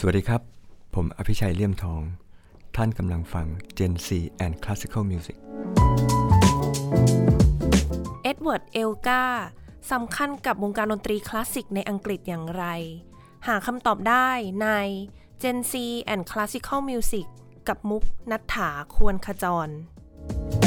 สวัสดีครับ ผมอภิชัยเลี่ยมทอง ท่านกำลังฟัง Gen Z and Classical Music เอ็ดเวิร์ด เอลกาสำคัญกับวงการดนตรีคลาสสิกในอังกฤษอย่างไร หาคำตอบได้ใน Gen Z and Classical Music กับมุกณัฐฐาควรขจร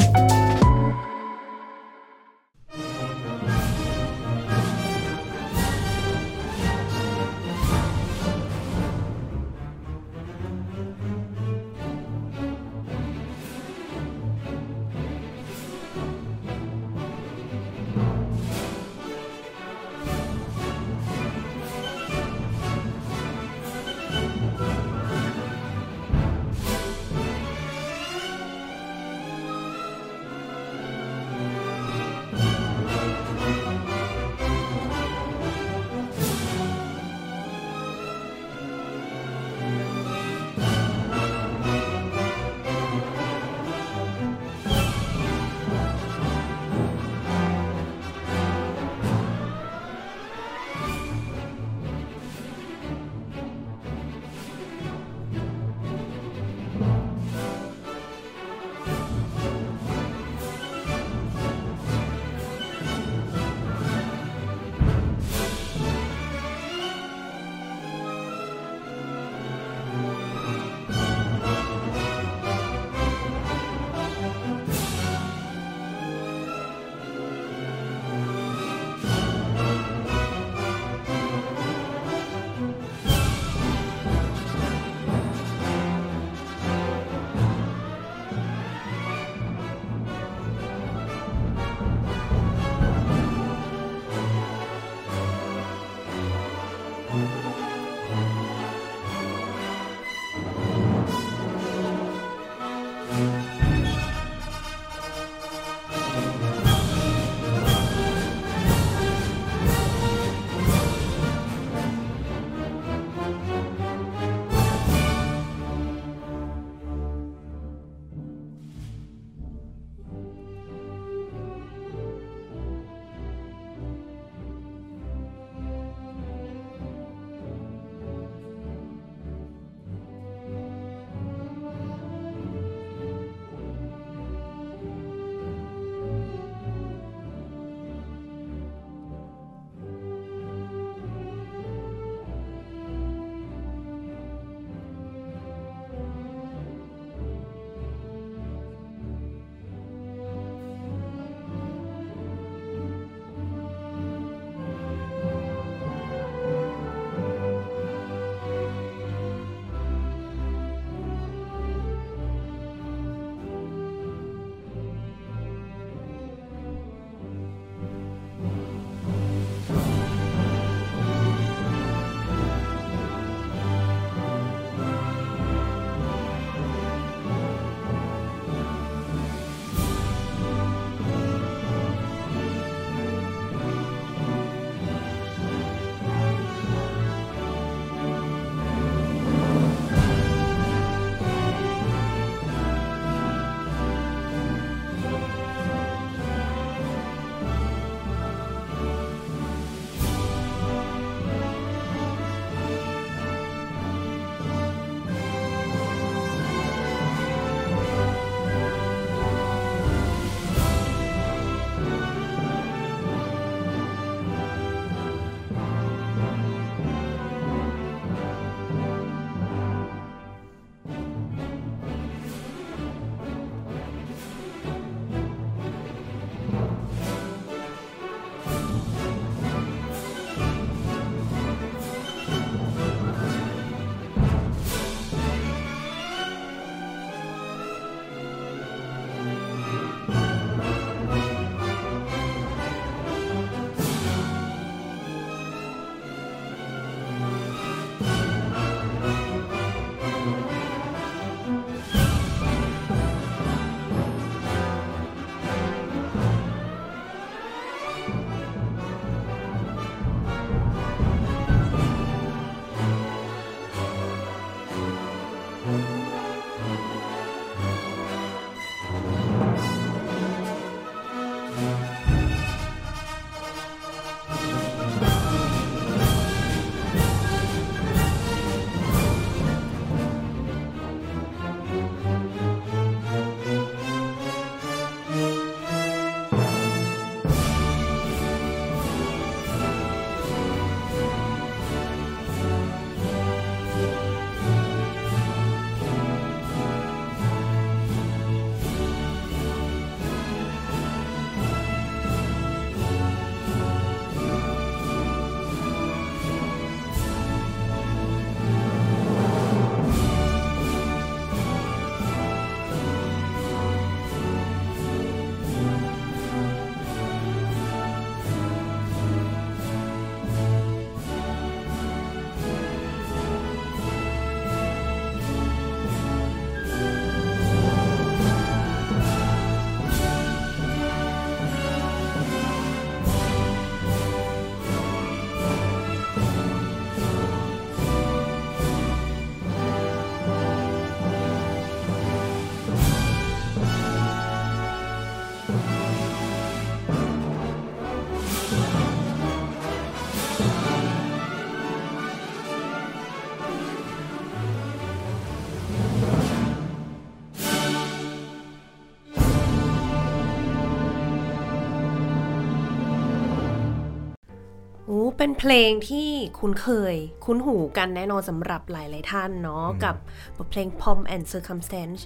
เป็นเพลงที่คุ้นเคย คุ้นหูกันแน่นอนสำหรับหลาย ๆ ท่านเนาะกับบทเพลง Pom and Circumstance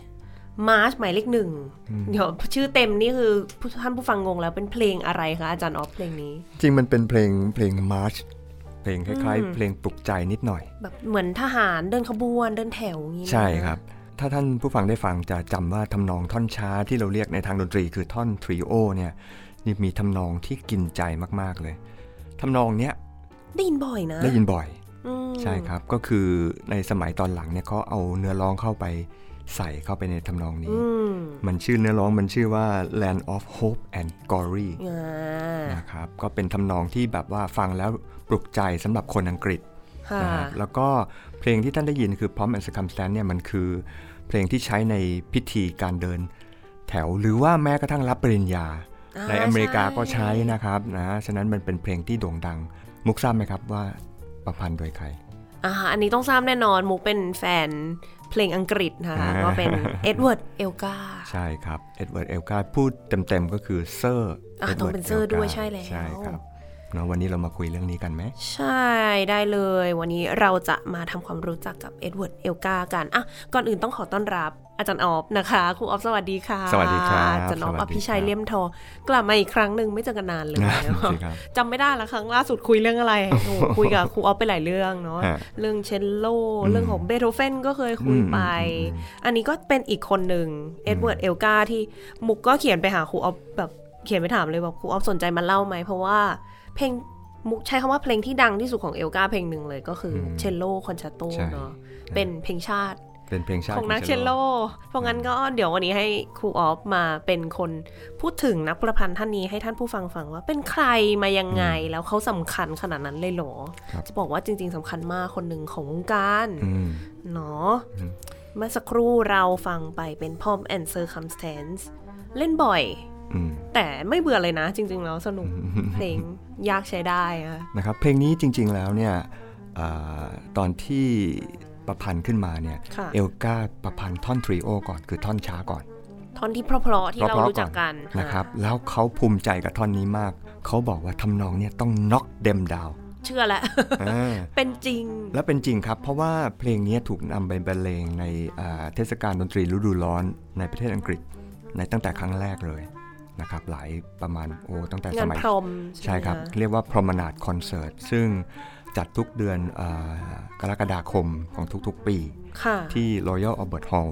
มาร์ชหมายเลขหนึ่งเดี๋ยวชื่อเต็มนี่คือท่านผู้ฟังงงแล้วเป็นเพลงอะไรคะอาจารย์ออฟเพลงนี้ จริงมันเป็นเพลงเพลงมาร์ชเพลงคล้ายๆ เพลงปลุกใจนิดหน่อย แบบเหมือนทหารเดินขบวนเดินแถวอย่างนี้นะใช่ครับ ถ้าท่านผู้ฟังได้ฟังจะจำว่าทำนองท่อนช้าที่เราเรียกในทางดนตรีคือท่อน trio เนี่ยนี่มีทำนองที่กินใจมากๆเลยทำนองเนี้ย ได้ยินบ่อยนะ ได้ยินบ่อยอืมใช่ครับก็คือในสมัยตอนหลังเนี่ยเขาเอาเนื้อร้องเข้าไปใส่เข้าไปในทำนองนี้อืมมันชื่อเนื้อร้องมันชื่อว่า Land of Hope and Glory อ่านะครับก็เป็นทำนองที่แบบว่าฟังแล้วปลุกใจสำหรับคนอังกฤษค่ะนะฮะแล้วก็เพลงที่ท่านได้ยินคือ Pom and Circumstance เนี่ยมันคือเพลงที่ใช้ในพิธีการเดินแถวหรือว่าแม้กระทั่งรับปริญญาอ่าในอเมริกาก็ใช้ใช่นะครับนะฉะนั้นมันเป็นเพลงที่โด่งดัง มุกทราบไหมครับว่าประพันธ์โดยใครอ่าอันนี้ต้องทราบแน่นอน มุกเป็นแฟนเพลงอังกฤษนะคะอ่าก็เป็นเอ็ดเวิร์ดเอลกาใช่ครับเอ็ดเวิร์ดเอลกาพูดเต็มๆก็คือเซอร์อะต้องเป็นเซอร์ด้วยใช่แล้วใช่ครับเนอะวันนี้เรามาคุยเรื่องนี้กันไหม ใช่ได้เลย วันนี้เราจะมาทำความรู้จักกับเอ็ดเวิร์ดเอลกากันอะก่อนอื่นต้องขอต้อนรับ อาจารย์ออฟนะคะครูออฟสวัสดีค่ะสวัสดีครับอาจารย์ออฟสวัสดีครับอภิชัยเลี่ยมทองกลับมาอีกครั้งหนึ่งไม่เจอกันนานเลยนั่นสิครับจำไม่ได้ละครั้งล่าสุดคุยเรื่องอะไรโอ้โหคุยกับครูออฟไปหลายเรื่องเนาะฮะเรื่องเชลโลอืมเรื่องของเบโธเฟนก็เคยคุยไปอืมอืมอืมอันนี้ก็เป็นอีกคนหนึ่งเอ็ดเวิร์ดเอลกาที่มุกก็เขียนไปหาครูออฟแบบเขียนไปถามเลยว่าครูออฟสนใจมาเล่าไหมเพราะว่าเพลงมุกใช้คำว่าเพลงที่ดังที่สุดของเอลกาเพลงหนึ่งเลยก็คืออมเชลโลคอนแชร์โตใช่เนาะเป็นเพลงชาติ เป็นเพลงชาติของนักขเชลโล เพราะงั้นก็เดี๋ยววันนี้ให้ครูออฟมาเป็นคนพูดถึงนักประพันธ์ท่านนี้ให้ท่านผู้ฟังฟังว่าเป็นใครมายังไงแล้วเขาสำคัญขนาดนั้นเลยเหรอครับจะบอกว่าจริง ๆสำคัญมากคนหนึ่งของวงการอืมเนาะอืมเมื่อสักครู่เราฟังไปเป็น Pom and Circumstance เล่นบ่อยอืมแต่ไม่เบื่อเลยนะ จริง ๆ แล้วสนุกเพลงยากใช้ได้อะนะครับ เพลงนี้จริง ๆ แล้วเนี่ยอาตอนที่ ประพันธ์ขึ้นมาเนี่ยค่ะเอลกาประพันธ์ท่อนทริโอก่อนคือท่อนช้าก่อน ท่อนที่เพราะๆที่เราพะๆรู้จักกันนะครับแล้วเขาภูมิใจกับท่อนนี้มาก เขาบอกว่าทำนองเนี่ยต้องน็อกเดมดาวเชื่อแล้วเป็นจริง และเป็นจริงครับ เพราะว่าเพลงนี้ถูกนำไปบรรเลงในอ่าเทศกาลดนตรีฤดูร้อนในประเทศอังกฤษ ในตั้งแต่ครั้งแรกเลยนะครับหลายประมาณโอ้ตั้งแต่สงานมัยพรมใช่ครับไหมะเรียกว่า Promenade Concert ซึ่ง จัดทุกเดือนอากรกฎาคมของทุกๆปีค่ะที่ Royal Albert Hall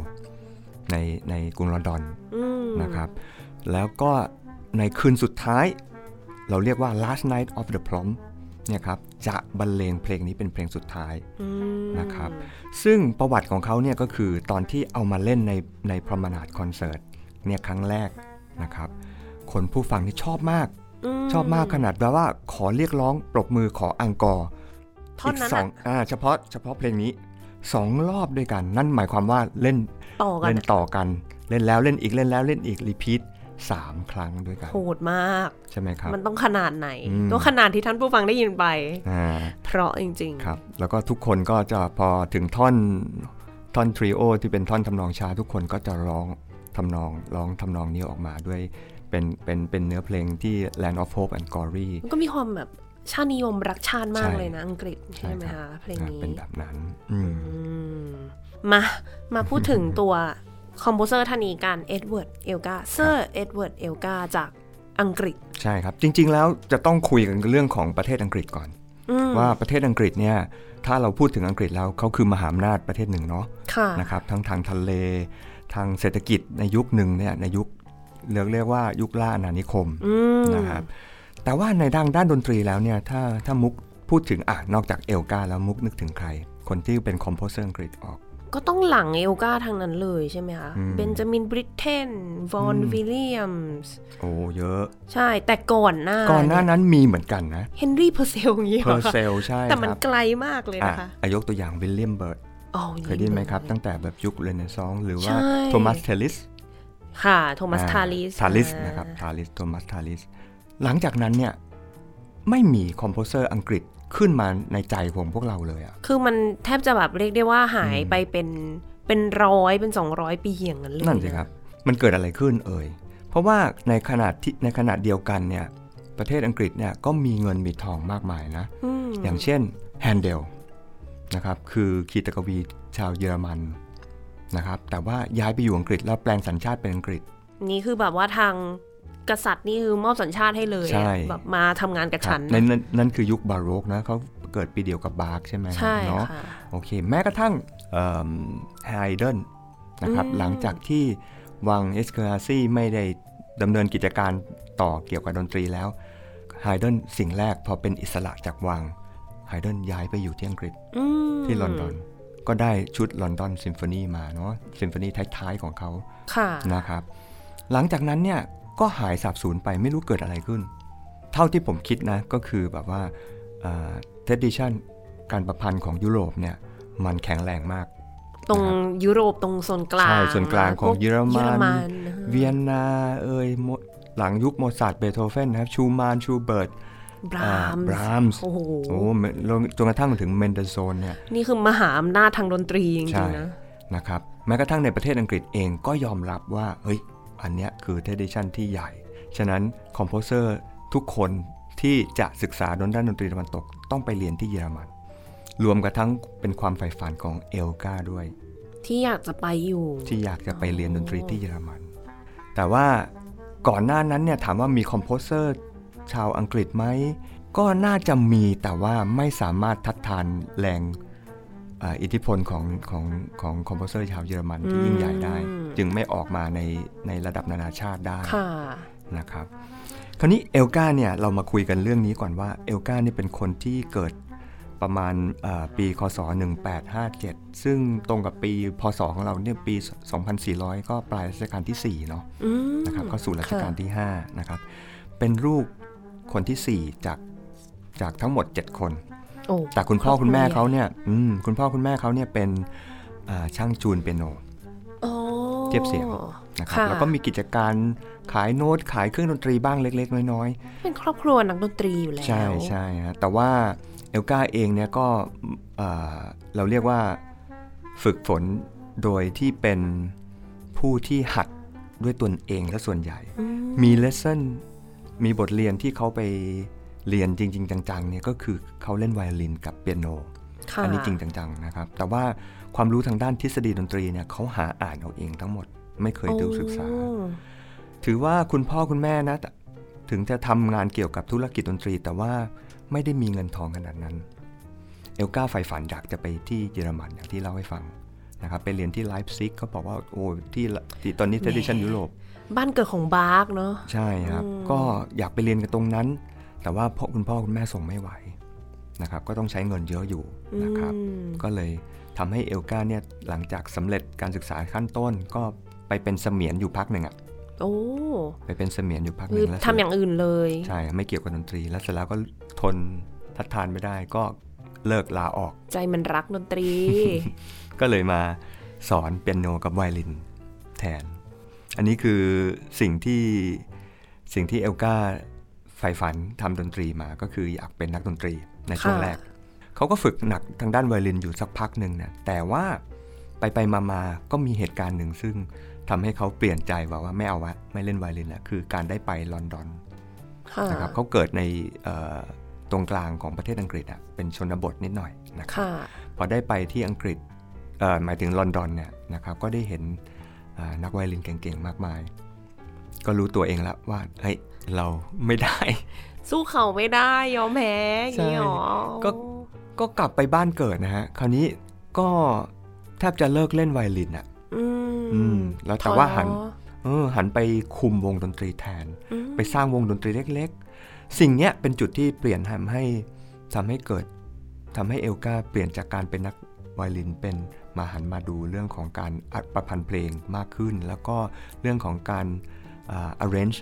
ในในกรุงลอนดอนอืมนะครับ แล้วก็ในคืนสุดท้าย เราเรียกว่า Last Night of the Prom เนี่ยครับจะบรรเลงเพลงนี้เป็นเพลงสุดท้ายอืมนะครับ ซึ่งประวัติของเขาเนี่ยก็คือตอนที่เอามาเล่นในใน Promenade Concert เนี่ยครั้งแรกนะครับ คนผู้ฟังนี่ชอบมากมชอบมากขนาดแบบว่าขอเรียกร้องปรบมือขออังกอร์ ท่อนนั้นสองอะอ่าเฉพาะเฉพาะเพลงนี้สองรอบด้วยกัน นั่นหมายความว่าเล่นต่อกันเล่นต่อกัน เล่นแล้วเล่นอีกเล่นแล้วเล่นอีกรีพีทสามครั้งด้วยกันโหดมาก ใช่ไหมครับ มันต้องขนาดไหนอืมต้องขนาดที่ท่านผู้ฟังได้ยินไปอ่าเพราะจริง ๆ ครับ แล้วก็ทุกคนก็จะพอถึงท่อนท่อน trio ที่เป็นท่อนทำนองช้าทุกคนก็จะร้องทำนองร้องทำนองนี้ออกมาด้วยเป็นเป็นเป็นเนื้อเพลงที่ Land of Hope and Glory มันก็มีความแบบ ชาตินิยมรักชาติมากใช่เลยนะ อังกฤษใช่ไหมคะครับเพลงอ่านี้เป็นแบบนั้นอืมอืมมามาพูดถึงตัว composer ท่านนี้กันเอ็ดเวิร์ดเอลกาเซอร์เอ็ดเวิร์ดเอลกาจากอังกฤษ ใช่ครับ จริง ๆ แล้วจะต้องคุยกันเรื่องของประเทศอังกฤษก่อนอืมว่าประเทศอังกฤษเนี่ยถ้าเราพูดถึงอังกฤษแล้วเขาคือมหาอำนาจประเทศหนึ่งเนาะค่ะนะครับทั้งทางทะเล ทางเศรษฐกิจในยุคหนึ่งเนี่ยในยุคเรียกเรียกว่ายุคล่าอาณานิคมอืมนะครับ แต่ว่าในด้านด้านดนตรีแล้วเนี่ยถ้าถ้ามุกพูดถึงอะนอกจากเอลกาแล้วมุกนึกถึงใคร คนที่เป็น composer อังกฤษออก ก็ต้องหลังเอลกาทางนั้นเลยใช่ไหมคะอืมเบนจามินบริตเทนวอนอืมวิลเลียมส์โอ้เยอะ ใช่แต่ก่อนหน้า ก่อนหน้านั้นมีเหมือนกันนะเฮนรี่เพอร์เซลอย่างนี้เพหอรร์เซลใช่แต่มันครับไกลมากเลยอะนะคะอายกตัวอย่างวิลเลียมเบิร์ดอ๋อเคยได้ยินไหมครับ ตั้งแต่แบบยุคเรเนซองส์หรือว่าใช่โทมัสเทลิสค่ะโทมัสทาริสทาริสนะครับทาริสโทมัสทาริส หลังจากนั้นเนี่ยไม่มี composer อังกฤษขึ้นมาในใจของพวกเราเลยอะคือมันแทบจะแบบเรียกได้ว่าหายอืมไปเป็นเป็นร้อยเป็น 200 ปีอย่างนั้นเลยนั่นสิครับ มันเกิดอะไรขึ้นเอ่ย เพราะว่าในขณะที่ในขณะเดียวกันเนี่ยประเทศอังกฤษเนี่ยก็มีเงินมีทองมากมายนะอืมมอย่างเช่นแฮนเดลนะครับคือคีตกวีชาวเยอรมันนะครับแต่ว่าย้ายไปอยู่อังกฤษแล้วแปลงสัญชาติเป็นอังกฤษ นี่คือแบบว่าทาง กษัตริย์นี่คือมอบสัญชาติให้เลยใช่อะแบบมาทำงานกับครัฉับนในนั้นนั่นคือยุคบาโรกนะเขาเกิดปีเดียวกับบาร์กใช่ไหมใช่เนาะค่ะโอเค แม้กระทั่งไฮเดนนะครับอืมหลังจากที่วังเอสเตอร์ฮาซีไม่ได้ดำเนินกิจการต่อเกี่ยวกับดนตรีแล้วไฮเดนสิ่งแรกพอเป็นอิสระจากวังไฮเดนย้ายไปอยู่ที่อังกฤษอืมที่ลอนดอน ก็ได้ชุดลอนดอนซิมโฟนีมาเนาะซิมโฟนีท้ายๆของเขาค่ะนะครับ หลังจากนั้นเนี่ย ก็หายสาบสูญไปไม่รู้เกิดอะไรขึ้น เท่าที่ผมคิดนะก็คือแบบว่าเทดิชันการประพันธ์ของยุโรปเนี่ยมันแข็งแรงมาก ตรงนะครับยุโรปตรงโซนกลางใช่ส่วนกลางของพวเยอรมันนะฮะเวียนนาเอยโมหลังยุคโมซาร์ทเบโธเฟนนะครับชูมานชูเบิร์ตบรามบรามส์โอ้โหโอ้จนกระทั่งถึงเมนเดลโซนเนี่ยนี่คือมหาอำนาจทางดนตรีจใช่ริงๆนะนะครับแม้กระทั่งในประเทศอังกฤษเองก็ยอมรับว่าเฮ้ย อันเนี้ยคือเทดิชันที่ใหญ่ ฉะนั้น composer ทุกคนที่จะศึกษาด้านดนตรีตะวันตกต้องไปเรียนที่เยอรมัน รวมกระทั่งเป็นความใฝ่ฝันของเอลกาด้วย ที่อยากจะไปอยู่ ที่อยากจะไปเรียนดนตรีที่เยอรมัน แต่ว่าก่อนหน้านั้นเนี่ยถามว่ามี composer ชาวอังกฤษไหมก็น่าจะมีแต่ว่าไม่สามารถทัดทานแรง อ่าอิทธิพลของของของ composer ชาวเยอรมันที่ยิ่งใหญ่ได้อืมจึงไม่ออกมาในในระดับนานาชาติได้ค่ะนะครับ คราวนี้เอลกาเนี่ยเรามาคุยกันเรื่องนี้ก่อนว่าเอลกานี่เป็นคนที่เกิดประมาณอ่าปีคศ 1857 ซึ่งตรงกับปีพศของเราเนี่ยปี 2400 ก็ปลายรัชกาลที่ 4 เนาะอืมนะครับเข้าสู่รัชกาลค่ะที่ 5 นะครับ เป็นลูกคนที่ 4 จากจากทั้งหมด 7 คนโอ้ แต่คุณพ่อรบรัวคุณแม่เขาเนี่ยอืมคุณพ่อคุณแม่เขาเนี่ยเป็นอ่าช่างจูนเปียโนโอ้เทียบเสียงนะครับค่ะแล้วก็มีกิจการขายโน้ตขายเครื่องดนตรีบ้างเล็ก ๆ น้อยเป็นครอบครัวนักดนตรีอยู่แล้วๆใช่ใช่ฮะแต่ว่าเอลกาเองเนี่ยก็เอ่อเราเรียกว่าฝึกฝนโดยที่เป็นผู้ที่หัดด้วยตนเองและส่วนใหญ่อืมมี lesson มีบทเรียนที่เขาไป เรียนจริง ๆ จังๆเนี่ยก็คือเขาเล่นไวโอลินกับเปียโนค่ะอันนี้จริงจังๆนะครับ แต่ว่าความรู้ทางด้านทฤษฎีดนตรีเนี่ยเขาหาอ่านเอาเองทั้งหมด ไม่เคยดูศึกษาโอ้ถือว่าคุณพ่อคุณแม่นะแต่ถึงจะทำงานเกี่ยวกับธุรกิจดนตรี แต่ว่าไม่ได้มีเงินทองขนาดนั้น เอลกาใฝ่ฝันอยากจะไปที่เยอรมันอย่างที่เล่าให้ฟังนะครับไปเรียนที่ไลป์ซิกเขาบอกว่าโอ้ที่ที่ตอนนี้เทดิชันยุโรป บ้านเกิดของบาร์กเนาะใช่ครับอืมก็อยากไปเรียนกันตรงนั้น แต่ว่าพ่อคุณพ่อคุณแม่ส่งไม่ไหวนะครับ ก็ต้องใช้เงินเยอะอยู่นะครับอืมก็เลยทำให้เอลกาเนี่ยหลังจากสำเร็จการศึกษาขั้นต้นก็ไปเป็นเสมียนอยู่พักหนึ่งอะโอ้ไปเป็นเสมียนอยู่พักหคืนึ่องแล้วทำอย่างอื่นเลย ใช่ไม่เกี่ยวกับดนตรี แล้วเสร็จแล้วก็ทนทัดทานไม่ได้ก็เลิกลาออก ใจมันรักดนตรี ก็เลยมาสอนเปียโนกับไวโอลินแทน อันนี้คือสิ่งที่สิ่งที่เอลกาใฝ่ฝันทำดนตรีมาก็คืออยากเป็นนักดนตรีในช่วงค่ะแรก เขาก็ฝึกหนักทางด้านไวโอลินอยู่สักพักหนึ่งนะแต่ว่าไปไปมามาก็มีเหตุการณ์หนึ่งซึ่งทำให้เขาเปลี่ยนใจว่าว่าไม่เอาวะไม่เล่นไวโอลินแล้วคือการได้ไปลอนดอนค่ะนะครับเขาเกิดในเอ่อตรงกลางของประเทศอังกฤษอะเป็นชนบทนิดหน่อยนะครับค่ะพอได้ไปที่อังกฤษเอ่อหมายถึงลอนดอนเนี่ยนะครับก็ได้เห็นอ่านักไวโอลินเก่งๆมากมาย ก็รู้ตัวเองแล้วว่าเฮ้ย เราไม่ได้ สู้เขาไม่ได้ยอมแพ้อย่างนี้หรอก็ก็กลับไปบ้านเกิดนะฮะ คราวนี้ก็แทบจะเลิกเล่นไวโอลินอะอือืมมแล้วแต่ว่าหันท้อเออหันไปคุมวงดนตรีแทนอืมไปสร้างวงดนตรีเล็ก ๆ สิ่งเนี้ยเป็นจุดที่เปลี่ยนทำให้ทำให้เกิดทำให้เอลกาเปลี่ยนจากการเป็นนักไวโอลินเป็นมาหันมาดูเรื่องของการอัดประพันธ์เพลงมากขึ้น แล้วก็เรื่องของการอ่า arrange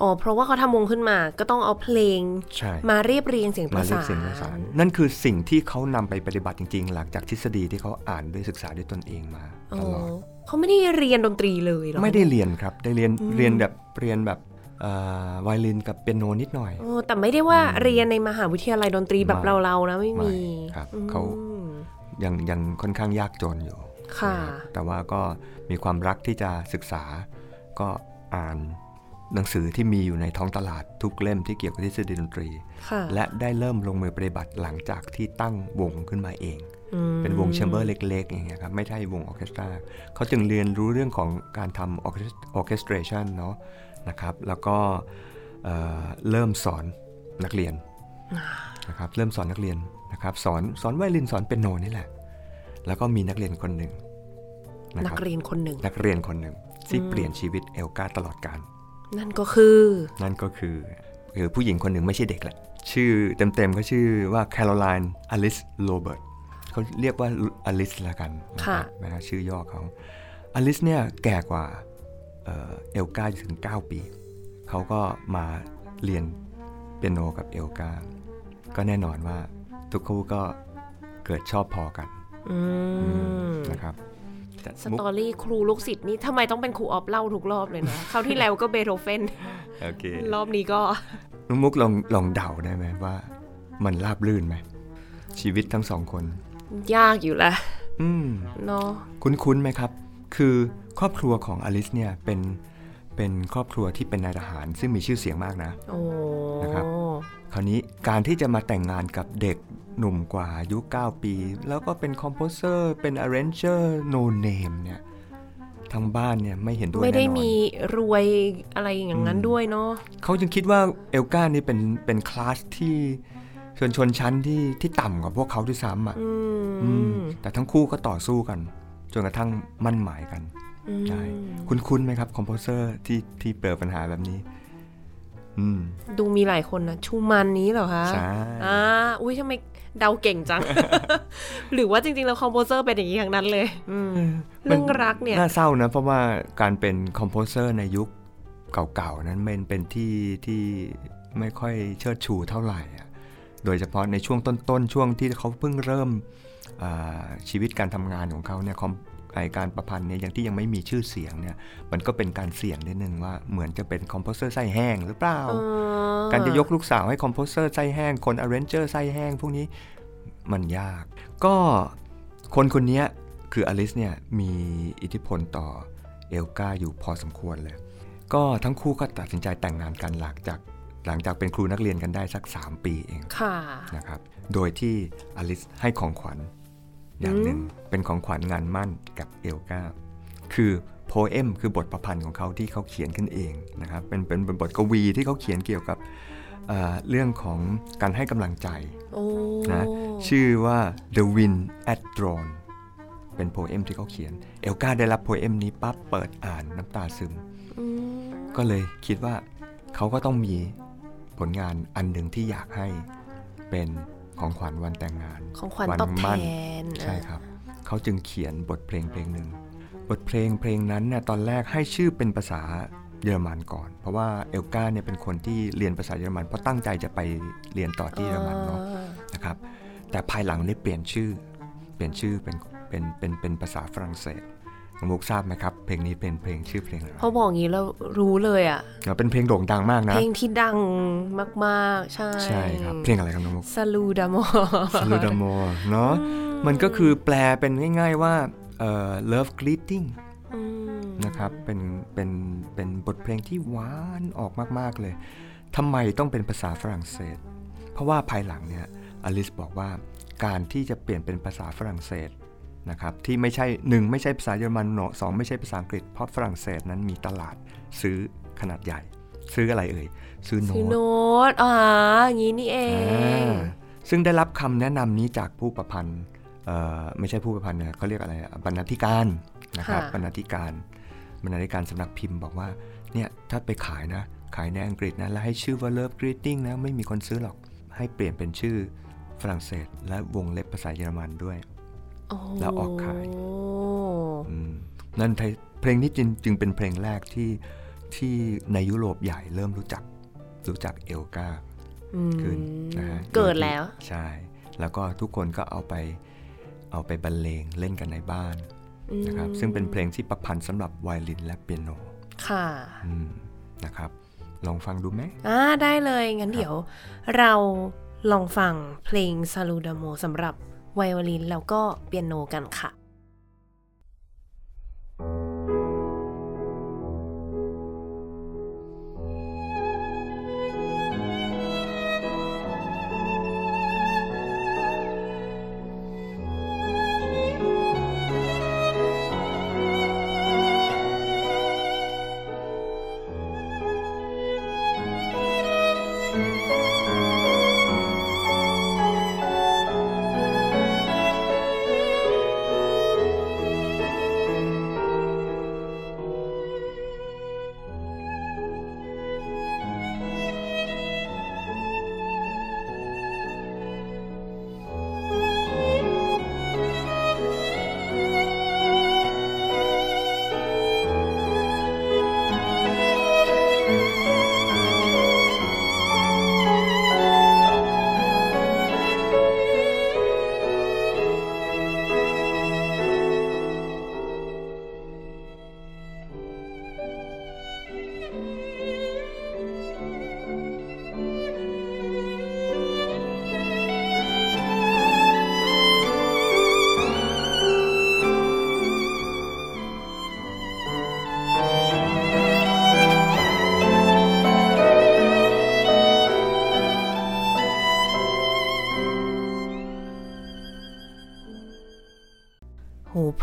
อ๋อ เพราะว่าเขาทำวงขึ้นมาก็ต้องเอาเพลงใช่มาเรียบเรียงเสียงปมาระเรียสากเสียงประสานนนั่นคือสิ่งที่เขานำไปปฏิบัติจริง ๆ หลังจากทฤษฎีที่เขาอ่านด้วยศึกษาด้วยตนเองมาอ๋ตอลอดเขาไม่ได้เรียนดนตรีเลยเหรอ ไม่ได้เรียนครับ ได้เรียนอืมเรียนแบบเรียนแบบอ่าไวโอลินกับเปียโนนิดหน่อยโอ้แต่ไม่ได้ว่าเรียนในมหาวิทยาลัยดนตรีแบบไม่เราๆนะไม่มีไม่ครับอืมเขายังยังค่อนข้างยากจนอยู่ ค่ะนะครับแต่ว่าก็มีความรักที่จะศึกษาก็อ่าน หนังสือที่มีอยู่ในท้องตลาดทุกเล่มที่เกี่ยวกับทฤษฎีดนตรีค่ะและได้เริ่มลงมือปฏิบัติหลังจากที่ตั้งวงขึ้นมาเองอืมเป็นวง chamberเล็กๆอย่างเงี้ยครับไม่ใช่วงออร์เคสตราเขาจึงเรียนรู้เรื่องของการทำ orchestration เนาะนะครับแล้วก็เอ่อเริ่มสอนนักเรียนนะครับเริ่มสอนนักเรียนนะครับสอนสอนไวโอลินสอนเปียโนนี่แหละ แล้วก็มีนักเรียนคนหนึ่งนะนัคกรับเรียนคนหนึ่งนักเรียนคนหนึ่งที่เปลี่ยนชีวิตเอลกาตลอดกาล นั่นก็คือ นั่นก็คือคือผู้หญิงคนหนึ่งไม่ใช่เด็กแหละ ชื่อเต็มๆเขาชื่อว่าแคโรไลน์อลิสโรเบิร์ตเขาเรียกว่าอลิสละกันนะครับนะฮะชื่อย่อเขาอลิสเนี่ยแก่กว่าเอ่อเอลกาถึง 9 ปี เขาก็มาเรียนเปียโนกับเอลกา ก็แน่นอนว่าทุกคู่ก็เกิดชอบพอกันอืมนะครับแต่ สมุกตอรี่ครูลูกศิษย์นี่ทำไมต้องเป็นครูออฟเล่าทุกรอบเลยนะคราวที่แล้วก็เบโธเฟนโอเครอบนี้ก็น้องมุกลองลองเดาได้ไหมว่า มันราบลื่นไหมชีวิตทั้งสองคน ยากอยู่แหละอืมเนาะคุ้นๆไหมครับ คือครอบครัวของอลิสเนี่ยเป็นเป็นครอบครัวที่เป็นนายทหารซึ่งมีชื่อเสียงมากนะโอ้นะครับ คราวนี้การที่จะมาแต่งงานกับเด็ก หนุ่มกว่าอายุ 9 ปี แล้วก็เป็นคอมโพเซอร์เป็น arranger no name เนี่ยทางบ้านเนี่ยไม่เห็นด้วยไม่ได้แน่นอนมีรวยอะไรอย่างนั้นด้วยเนาะเขาจึงคิดว่าเอลกานี่เป็นเป็นคลาสที่ชนชนชั้นที่ที่ต่ำกว่าพวกเขาด้วยซ้ำอะอือืมมแต่ทั้งคู่ก็ต่อสู้กัน จนกระทั่งมั่นหมายกันอืมใช่คุณคุ้นๆไหมครับ composer ที่ที่เปิดปัญหาแบบนี้อืมดูมีหลายคนนะชูมันนี้เหรอคะใช่อ่าอุ้ยทำไม เดาเก่งจัง หรือว่าจริงๆ แล้ว composer เป็นอย่างนี้ทั้งนั้นเลยอืมเรื่องรักเนี่ยน่าเศร้านะ เพราะว่าการเป็น composer ในยุคเก่าๆนั้นมันเป็นที่ที่ไม่ค่อยเชิดชูเท่าไหร่อะโดยเฉพาะในช่วงต้นๆ ช่วงที่เขาเพิ่งเริ่มอ่าชีวิตการทำงานของเขาเนี่ยคอม ไอการประพันธ์เนี่ยยังที่ยังไม่มีชื่อเสียงเนี่ยมันก็เป็นการเสี่ยงนิดนึงว่าเหมือนจะเป็น composer ไส้แห้งหรือเปล่าเออการจะยกลูกสาวให้ composer ไส้แห้งคน arranger ไส้แห้งพวกนี้มันยาก ก็คนคนนี้คืออลิสเนี่ยมีอิทธิพลต่อเอลกาอยู่พอสมควรเลย ก็ทั้งคู่ก็ตัดสินใจแต่งงานกันหลังจากหลังจากเป็นครูนักเรียนกันได้สัก 3 ปีเองค่ะนะครับ โดยที่อลิสให้ของขวัญ อย่างหนึ่งเป็นของขวัญงานมั่นกับเอลกาคือโพเอมคือบทประพันธ์ของเขาที่เขาเขียนขึ้นเองนะครับเป็นเป็นเป็นบทกวีที่เขาเขียนเกี่ยวกับเอ่อเรื่องของการให้กำลังใจโอ้นะชื่อว่า The Wind at Dawn เป็นโพเอมที่เขาเขียน เอลกาได้รับโพเอมนี้ปั๊บเปิดอ่านน้ำตาซึมอืมก็เลยคิดว่าเขาก็ต้องมีผลงานอันหนึ่งที่อยากให้เป็น ของขวัญวันแต่งงาน ของขวัญวันตอบแทมั่นนใช่ครับ เขาจึงเขียนบทเพลงเพลงหนึ่ง บทเพลงเพลงนั้นเนี่ยตอนแรกให้ชื่อเป็นภาษาเยอรมันก่อน เพราะว่าเอลกาเนี่ยเป็นคนที่เรียนภาษาเยอรมัน เพราะตั้งใจจะไปเรียนต่อที่เยอรมันเนาะอ่านะครับ แต่ภายหลังได้เปลี่ยนชื่อ เปลี่ยนชื่อเป็นเป็นเป็นเป็นภาษาฝรั่งเศส น้องมุกทราบไหมครับ เพลงนี้เป็นเพลงชื่อเพลงอะไรพอบอกงี้แล้วรู้เลยอะเนอะเป็นเพลงโด่งดังมากนะ เพลงที่ดังมากๆ ใช่ ใช่ครับ เพลงอะไรครับน้องมุกซาลูดามอ s a l u d a m o r เนาะ มันก็คือแปลเป็นง่าย ๆว่าเอ่อ love greeting นะครับ เป็น เป็น เป็นบทเพลงที่หวานออกมากๆเลย ทำไมต้องเป็นภาษาฝรั่งเศส เพราะว่าภายหลังเนี่ยอลิสบอกว่าการที่จะเปลี่ยนเป็นภาษาฝรั่งเศส นะครับที่ไม่ใช่หนึ่งไม่ใช่ภาษาเยอรมันเนอะสองไม่ใช่ภาษาอังกฤษ เพราะฝรั่งเศสนั้นมีตลาดซื้อขนาดใหญ่ ซื้ออะไรเอ่ย ซื้อโน้คือตโน้ตอ่าอย่างนี้นี่เองอ่าซึ่งได้รับคำแนะนำนี้จากผู้ประพันธ์เอ่อไม่ใช่ผู้ประพันธ์นะเขาเรียกอะไรอะบรรณาธิการนะครับบรรณาธิการบรรณาธิการสำนักพิมพ์บอกว่าเนี่ยถ้าไปขายนะ ขายในอังกฤษนะ แล้วให้ชื่อว่า Love Greeting นะ ไม่มีคนซื้อหรอกให้เปลี่ยนเป็นชื่อฝรั่งเศส และวงเล็บภาษาเยอรมันด้วยโอ้โห แล้วออกขายอืมนั่นไทยเพลงนี้จึงจึงเป็นเพลงแรกที่ที่ในยุโรปใหญ่เริ่มรู้จักรู้จักเอลกาอืมขึ้นนะฮะเกิดแล้ว ใช่ แล้วก็ทุกคนก็เอาไปเอาไปบรรเลงเล่นกันในบ้านนะครับ ซึ่งเป็นเพลงที่ประพันธ์สำหรับไวโอลินและเปียโน ค่ะอืมนะครับ ลองฟังดูไหมอ่าได้เลย งั้นเดี๋ยวเราลองฟังเพลงซาลูดามโมสำหรับ ไวโอลินแล้วก็เปียโนกันค่ะ「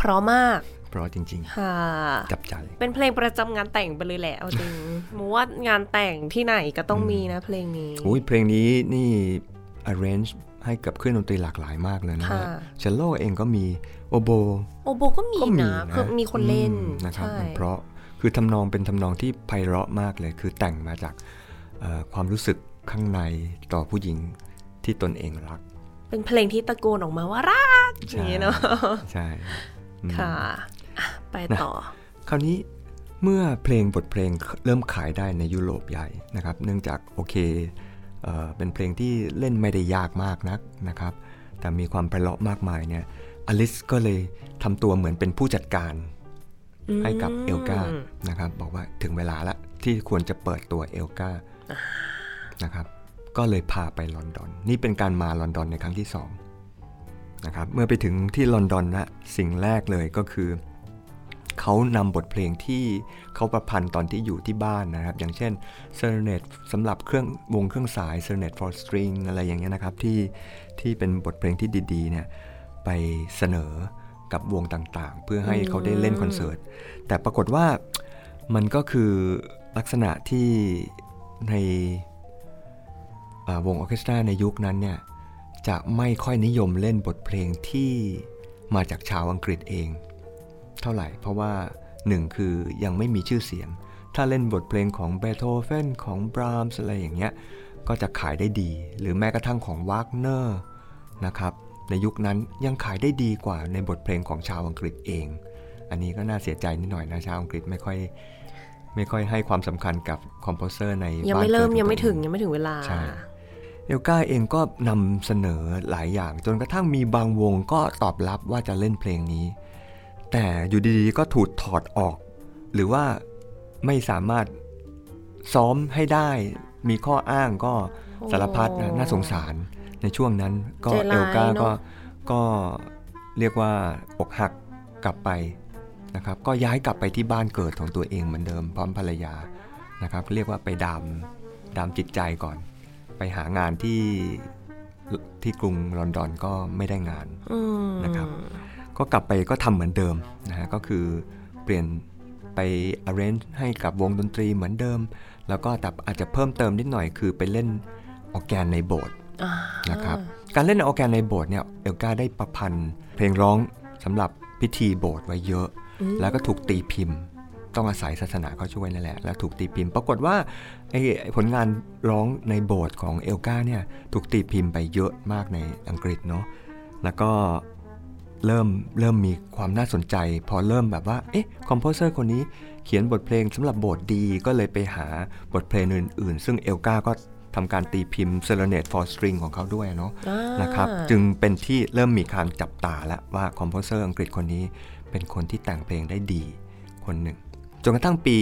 เพราะมากเพราะจริงค่ะๆจับใจ เป็นเพลงประจำงานแต่งไปเลยแหละเอาจริงมูว่างานแต่งที่ไหนก็ต้องมีนะเพลงนี้อุ้ยเพลงนี้นี่ arrange ให้กับเครื่องดนตรีหลากหลายมากเลยนะค่ะฮะเชลโลเองก็มีโอโบโอโบก็มีก็มีนะนะคือมีคนเล่นอืมนะครับใช่มันเพราะคือทำนองเป็นทำนองที่ไพเราะมากเลย คือแต่งมาจากเอ่อความรู้สึกข้างในต่อผู้หญิงที่ตนเองรัก เป็นเพลงที่ตะโกนออกมาว่ารักอย่างนี้เนาะใช่อืม ค่ะอะ ไปต่อ คราวนี้เมื่อเพลงบทเพลงเริ่มขายได้ในยุโรปใหญ่นะครับ เนื่องจากโอเคเอ่อเป็นเพลงที่เล่นไม่ได้ยากมากนักนะครับ แต่มีความไพเราะมากมายเนี่ยอลิสก็เลยทำตัวเหมือนเป็นผู้จัดการให้กับเอลกานะครับ บอกว่าถึงเวลาละที่ควรจะเปิดตัวเอลกานะครับ ก็เลยพาไปลอนดอน นี่เป็นการมาลอนดอนในครั้งที่สอง นะครับเมื่อไปถึงที่ลอนดอนนะสิ่งแรกเลยก็คือเขานำบทเพลงที่เขาประพันธ์ตอนที่อยู่ที่บ้านนะครับ อย่างเช่น Serenade สำหรับเครื่องวงเครื่องสาย Serenade for string อะไรอย่างเงี้ยนะครับที่ที่เป็นบทเพลงที่ดีๆเนี่ยไปเสนอกับวงต่างๆ เพื่อให้เขาได้เล่นคอนเสิร์ต แต่ปรากฏว่ามันก็คือลักษณะที่ในอ่าวงออร์เคสตราในยุคนั้นเนี่ย จะไม่ค่อยนิยมเล่นบทเพลงที่มาจากชาวอังกฤษเอง เท่าไหร่เพราะว่าหนึ่งคือยังไม่มีชื่อเสียง ถ้าเล่นบทเพลงของเบโธเฟนของบรามส์อะไรอย่างเงี้ยก็จะขายได้ดี หรือแม้กระทั่งของวากเนอร์นะครับในยุคนั้นยังขายได้ดีกว่าในบทเพลงของชาวอังกฤษเอง อันนี้ก็น่าเสียใจนิดหน่อยนะชาวอังกฤษไม่ค่อยไม่ค่อยให้ความสำคัญกับคอมโพเซอร์ในยังบ้านไม่เริ่มกิดขอยังไม่ตัวถึเองยังไม่ถึงเวลาใช่ เอลกาเองก็นำเสนอหลายอย่าง จนกระทั่งมีบางวงก็ตอบรับว่าจะเล่นเพลงนี้ แต่อยู่ดีๆก็ถูกถอดออก หรือว่าไม่สามารถซ้อมให้ได้ มีข้ออ้างก็สารพัดนะโอ้น่าสงสารในช่วงนั้นก็ใจเอร้ายลกาเนอะก็ก็เรียกว่าอกหักกลับไปนะครับ ก็ย้ายกลับไปที่บ้านเกิดของตัวเองเหมือนเดิมพร้อมภรรยานะครับ เรียกว่าไปดามดามจิตใจก่อน ไปหางานที่ที่กรุงลอนดอนก็ไม่ได้งานอืมนะครับ ก็กลับไปก็ทำเหมือนเดิมนะฮะก็คือเปลี่ยนไป arrange ให้กับวงดนตรีเหมือนเดิม แล้วก็แต่อาจจะเพิ่มเติมนิดหน่อยคือไปเล่นออร์แกนในโบสถ์อ่านะครับการเล่นออร์แกนในโบสถ์เนี่ยเอลกาได้ประพันธ์เพลงร้องสำหรับพิธีโบสถ์ไว้เยอะ แล้วก็ถูกตีพิมพ์ ต้องอาศัยศาสนาเขาช่วยนั่นแหละ แล้วถูกตีพิมพ์ปรากฏว่าไอ้ไอ้ผลงานร้องในโบสถ์ของเอลกาเนี่ยถูกตีพิมพ์ไปเยอะมากในอังกฤษเนาะแล้วก็เริ่มเริ่มมีความน่าสนใจ พอเริ่มแบบว่าเอ๊ะ composer คนนี้เขียนบทเพลงสำหรับโบสถ์ดีก็เลยไปหาบทเพลงอื่น ๆ ซึ่งเอลกาก็ทำการตีพิมพ์ Serenade for String ของเขาด้วยเนาะอ่านะครับจึงเป็นที่เริ่มมีการจับตาแล้วว่าคอมโพเซอร์อังกฤษคนนี้เป็นคนที่แต่งเพลงได้ดีคนหนึ่ง จนกระทั่งปี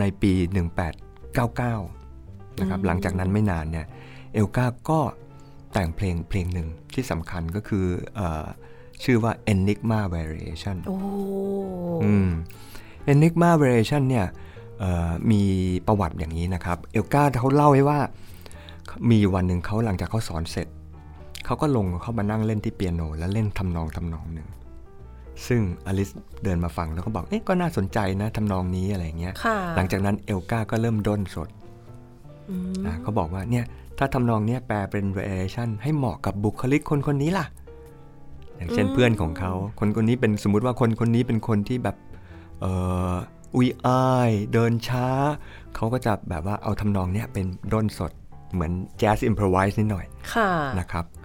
ในปี 1899 นะครับ หลังจากนั้นไม่นานเนี่ย เอลกาก็แต่งเพลงเพลงหนึ่งที่สำคัญก็คือเออชื่อว่า Enigma Variation โอ้อืม Enigma Variation เนี่ยเอ่อมีประวัติอย่างนี้นะครับ เอลกาเขาเล่าไว้ว่า มีอยู่วันหนึ่งเขาหลังจากเขาสอนเสร็จ เขาก็ลงเข้ามานั่งเล่นที่เปียโน แล้วเล่นทำนองทำนองหนึ่ง ซึ่งอลิสเดินมาฟังแล้วก็บอก เอ๊ะก็น่าสนใจนะทำนองนี้อะไรเงี้ยค่ะหลังจากนั้นเอลกาก็เริ่มด้นสดอืมนะเขาบอกว่าเนี่ยถ้าทำนองเนี้ยแปลเป็น variation ให้เหมาะกับบุคลิกคนคนนี้ล่ะ อย่างเช่นเพื่อนของเขา คนคนนี้เป็นสมมุติว่าคนคนนี้เป็นคนที่แบบเอ่ออุ้ยอ้ายเดินช้า เขาก็จะแบบว่าเอาทำนองเนี้ยเป็นด้นสดเหมือนแจ๊ส improvise นิดหน่อยค่ะนะครับเ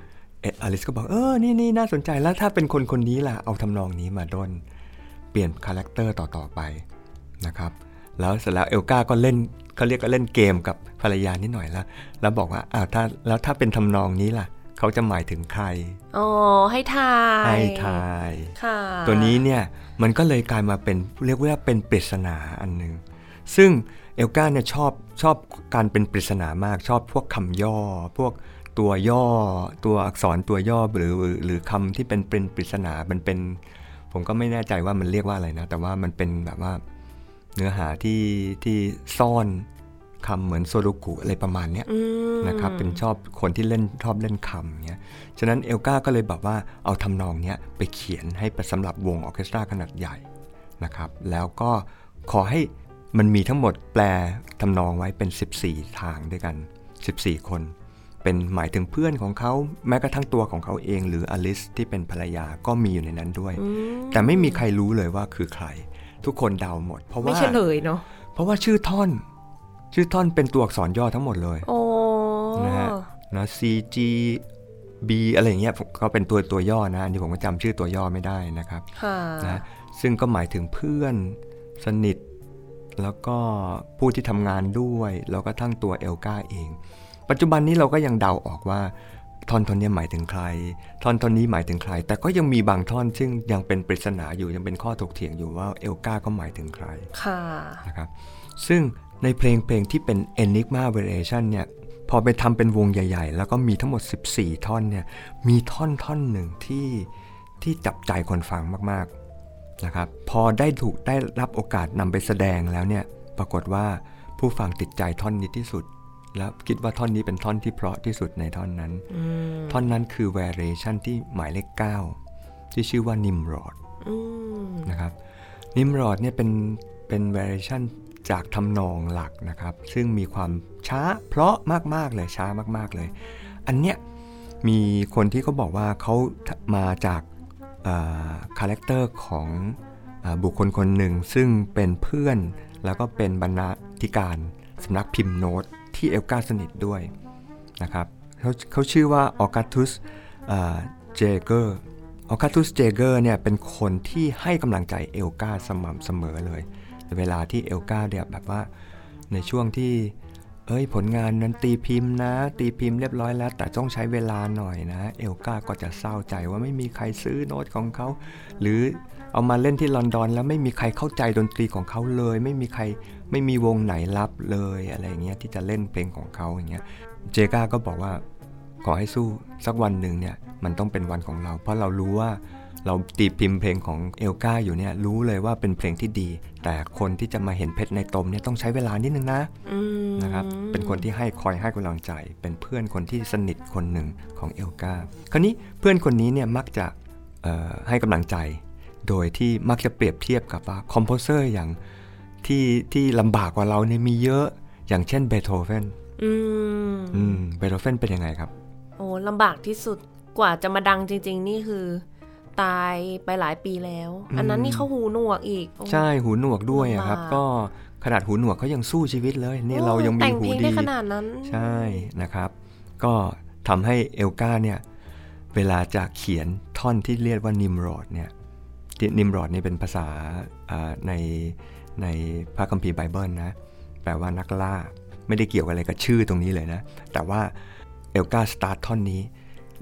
ออลิสก็บอกเออนี่นี่น่าสนใจแล้วถ้าเป็นคนคนนี้ล่ะเอาทำนองนี้มาด้นเปลี่ยน character ต่อๆไปนะครับแล้วเสร็จแล้วเอลกาก็เล่นเขาเรียกก็เล่นเกมกับภรรยานิดหน่อยแล้ว แล้วบอกว่าอ้าวถ้าแล้วถ้าเป็นทำนองนี้ล่ะ เขาจะหมายถึงใครอ๋อให้ทายให้ทายค่ะตัวนี้เนี่ยมันก็เลยกลายมาเป็นเรียกว่าเป็นปริศนาอันหนึ่งซึ่งเอลกาเนี่ยชอบชอบการเป็นปริศนามากชอบพวกคำย่อพวก ตัวย่อตัวอักษรตัวย่อหรือหรือคำที่เป็นเป็นปริศนามันเป็น ผมก็ไม่แน่ใจว่ามันเรียกว่าอะไรนะ แต่ว่ามันเป็นแบบว่าเนื้อหาที่ที่ซ่อนคำเหมือนโซโดกุอะไรประมาณเนี้ยอืมนะครับเป็นชอบคนที่เล่นชอบเล่นคำเงี้ยฉะนั้นเอลกาก็เลยแบบว่าเอาทำนองเนี้ยไปเขียนให้สำหรับวงออร์เคสตราขนาดใหญ่นะครับ แล้วก็ขอให้มันมีทั้งหมดแปลทำนองไว้เป็น 14 ทางด้วยกัน 14 คน เป็นหมายถึงเพื่อนของเขาแม้กระทั่งตัวของเขาเอง หรืออลิสที่เป็นภรรยาก็มีอยู่ในนั้นด้วยอืมแต่ไม่มีใครรู้เลยว่าคือใคร ทุกคนเดาหมด เพราะไม่ว่าเฉลยเนาะเพราะว่าชื่อท่อน ชื่อท่อนเป็นตัวอักษรย่อทั้งหมดเลยโอ้นะฮะนะ C G B อะไรอย่างเงี้ยผมก็เป็นตัวตัวย่อนะอันนี้ผมก็จำชื่อตัวย่อไม่ได้นะครับค่ะนะซึ่งก็หมายถึงเพื่อนสนิทแล้วก็ผู้ที่ทำงานด้วย แล้วก็ทั้งตัวเอลกาเอง ปัจจุบันนี้เราก็ยังเดาออกว่าท่อนท่อนนี้หมายถึงใคร ท่อนท่อนนี้หมายถึงใคร แต่ก็ยังมีบางท่อนซึ่งยังเป็นปริศนาอยู่ยังเป็นข้อถกเถียงอยู่ว่าเอลกาก็หมายถึงใครค่ะนะครับซึ่งในเพลงเพลงที่เป็น Enigma Variation เนี่ยพอไปทำเป็นวงใหญ่ ๆ แล้วก็มีทั้งหมด 14 ท่อนเนี่ยมีท่อนท่อนหนึ่งที่ที่จับใจคนฟังมากๆนะครับพอได้ถูกได้รับโอกาสนำไปแสดงแล้วเนี่ยปรากฏว่าผู้ฟังติดใจท่อนนี้ที่สุด แล้วคิดว่าท่อนนี้เป็นท่อนที่เพราะที่สุดในท่อนนั้นอืมท่อนนั้นคือ variation ที่หมายเลข 9 ที่ชื่อว่า Nimrod อืมนะครับนิมรอดเนี่ยเป็นเป็น variation จากทำนองหลักนะครับ ซึ่งมีความช้าเพราะมาก ๆ เลยช้ามาก ๆ เลย อันเนี้ยมีคนที่เขาบอกว่าเขามาจาก character ของอาบุคคลคนหนึ่งซึ่งเป็นเพื่อนแล้วก็เป็นบรรณาธิการสำนักพิมพ์โน้ต ที่เอลกาสนิทด้วยนะครับเขาเขาชื่อว่าออกัตุสเจเกอร์ออกัสตุสเจเกอร์เนี่ยเป็นคนที่ให้กำลังใจเอลกาสม่ำเสมอเลย เวลาที่เอลกาเนี่ยแบบว่าในช่วงที่เอ้ยผลงานนั้นตีพิมพ์นะ ตีพิมพ์เรียบร้อยแล้ว แต่ต้องใช้เวลาหน่อยนะ เอลกาก็จะเศร้าใจว่าไม่มีใครซื้อโน้ตของเขา หรือเอามาเล่นที่ลอนดอนแล้วไม่มีใครเข้าใจดนตรีของเขาเลย ไม่มีใคร ไม่มีวงไหนรับเลยอะไรอย่างเงี้ยที่จะเล่นเพลงของเขาอย่างเงี้ยเจกาก็บอกว่าขอให้สู้สักวันหนึ่งเนี่ยมันต้องเป็นวันของเรา เพราะเรารู้ว่าเราตีพิมพ์เพลงของเอลกาอยู่เนี่ยรู้เลยว่าเป็นเพลงที่ดี แต่คนที่จะมาเห็นเพชรในตมเนี่ยต้องใช้เวลานิดนึงนะอืมนะครับเป็นคนที่ให้คอยให้กำลังใจ เป็นเพื่อนคนที่สนิทคนหนึ่งของเอลกาคราวนี้เพื่อนคนนี้เนี่ยมักจะเอ่อให้กำลังใจ โดยที่มักจะเปรียบเทียบกับว่าคอมโพเซอร์อย่าง ที่ที่ลำบากกว่าเราเนี่ยมีเยอะ อย่างเช่นเบโธเฟนอืมอืมเบโธเฟนเป็นยังไงครับ โอ้ลำบากที่สุดกว่าจะมาดังจริง ๆ นี่คือ ตายไปหลายปีแล้ว อันนั้นนี่เขาหูหนวกอีกโอ้ใช่หูหนวกด้วยอะครับลำบากก็ขนาดหูหนวกเขายังสู้ชีวิตเลย นี่โอ้เรายังมีแต่งหูเพลงดีได้ขนาดนั้น ใช่นะครับ ก็ทำให้เอลกาเนี่ยเวลาจะเขียนท่อนที่เรียกว่านิมรอดเนี่ยนิมรอดนี่เป็นภาษาอ่าใน ในพระคัมภีร์ไบเบิลนะ แปลว่านักล่า ไม่ได้เกี่ยวอะไรกับชื่อตรงนี้เลยนะ แต่ว่าเอลกาสตาร์ทท่อนนี้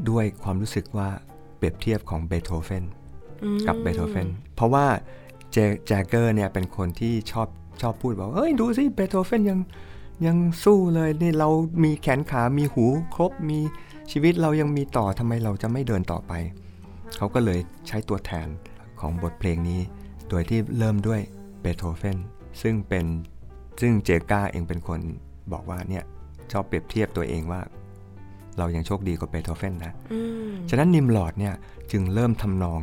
ด้วยความรู้สึกว่าเปรียบเทียบของเบโธเฟนอืมกับเบโธเฟน เพราะว่าเจแจเกอร์เนี่ยเป็นคนที่ชอบชอบพูดว่าเฮ้ยดูสิเบโธเฟนยังยังสู้เลยนี่เรามีแขนขา มีหูครบ มีชีวิตเรายังมีต่อทำไมเราจะไม่เดินต่อไป เขาก็เลยใช้ตัวแทนของบทเพลงนี้ โดยที่เริ่มด้วย เบโธเฟนซึ่งเป็นซึ่งเจก้าเองเป็นคนบอกว่าเนี่ยชอบเปรียบเทียบตัวเองว่า เรายังโชคดีกว่าเบโธเฟนนะอืมฉะนั้นนิมลอดเนี่ยจึงเริ่มทำนอง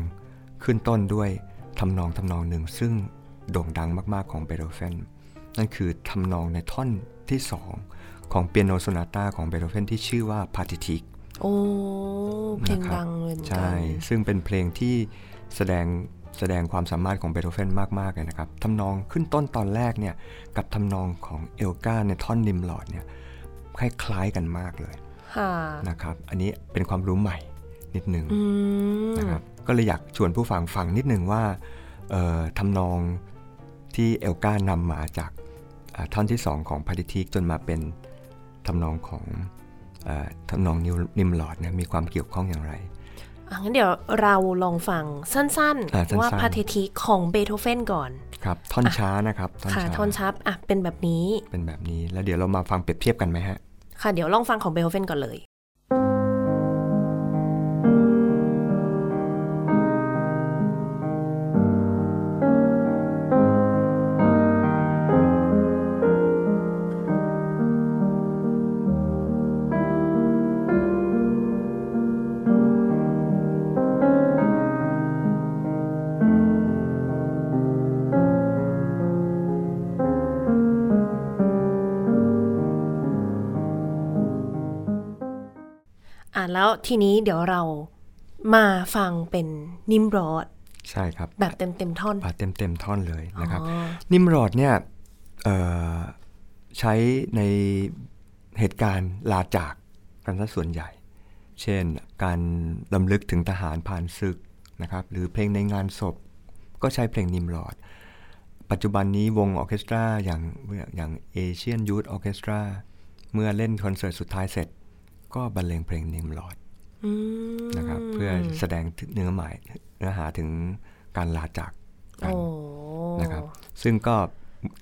ขึ้นต้นด้วยทำนองทำนองหนึ่งซึ่งโด่งดังมาก ๆ ของเบโธเฟนนั่นคือทำนองในท่อนที่2ของเปียโนโซนาตาของเบโธเฟนที่ชื่อว่าพาติทิกโอ้เพลงนะครับดังเลยเหมือนกัใช่นซึ่งเป็นเพลงที่แสดง แสดงความสามารถของเบโธเฟนมากๆเลยนะครับทำนองขึ้นต้นตอนแรกเนี่ยกับทำนองของเอลกาในท่อนนิมลอดเนี่ยคล้ายๆกันมากเลยค่ะนะครับ อันนี้เป็นความรู้ใหม่นิดหนึ่งอืมนะครับก็เลยอยากชวนผู้ฟังฟังนิดหนึ่งว่าเอ่อทำนองที่เอลกานำมาจากอ่าท่อนที่2ของพาริทิกจนมาเป็นทำนองของเออทำนองนิวนิมลอดเนี่ยมีความเกี่ยวข้องอย่างไรอะ งั้นเดี๋ยวเราลองฟังสั้นอ่าสั้นๆๆว่าพาเททิของเบโธเฟนก่อน ครับ ท่อนช้านะครับท่อนค่ะช้าทอนชับอะเป็นแบบนี้ เป็นแบบนี้แล้วเดี๋ยวเรามาฟังเปรียบเทียบกันไหมฮะ ค่ะเดี๋ยวลองฟังของเบโธเฟนก่อนเลย「 แล้วทีนี้เดี๋ยวเรามาฟังเป็นนิมรอดใช่ครับ แบบเต็มเต็มๆท่อนบาเต็มเต็มๆท่อนเลยนะครับอ๋อนิมรอดเนี่ยเอ่อใช้ในเหตุการณ์ลาจากกันซะส่วนใหญ่ เช่น การรำลึกถึงทหารผ่านศึกนะครับ หรือเพลงในงานศพ ก็ใช้เพลงนิมรอด ปัจจุบันนี้วงออร์เคสตราอย่างอย่าง Asian Youth Orchestraเมื่อเล่นคอนเสิร์ตสุดท้ายเสร็จ ก็บรรเลงเพลงนิมรอดอืมนะครับ เพื่อแสดงถึงเนื้อหมายเนื้อหาถึงการลาจากกันโอ้นะครับ ซึ่งก็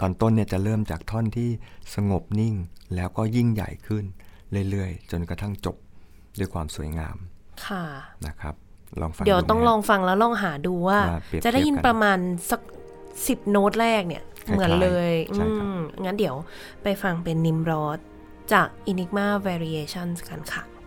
ตอนต้นเนี่ยจะเริ่มจากท่อนที่สงบนิ่งแล้วก็ยิ่งใหญ่ขึ้นเรื่อยๆ จนกระทั่งจบด้วยความสวยงาม ค่ะ นะครับ ลองฟัง เดี๋ยวไหมต้องฮะลองฟังแล้วลองหาดูว่ามาเปรียบจะได้ยินเทียบกันประมาณสักสิบโน้ตแรกเนี่ยคล้ายๆเหมือนเลยใช่ครับอืมงั้นเดี๋ยวไปฟังเป็นนิมรอด จาก Enigma Variations กันค่ะ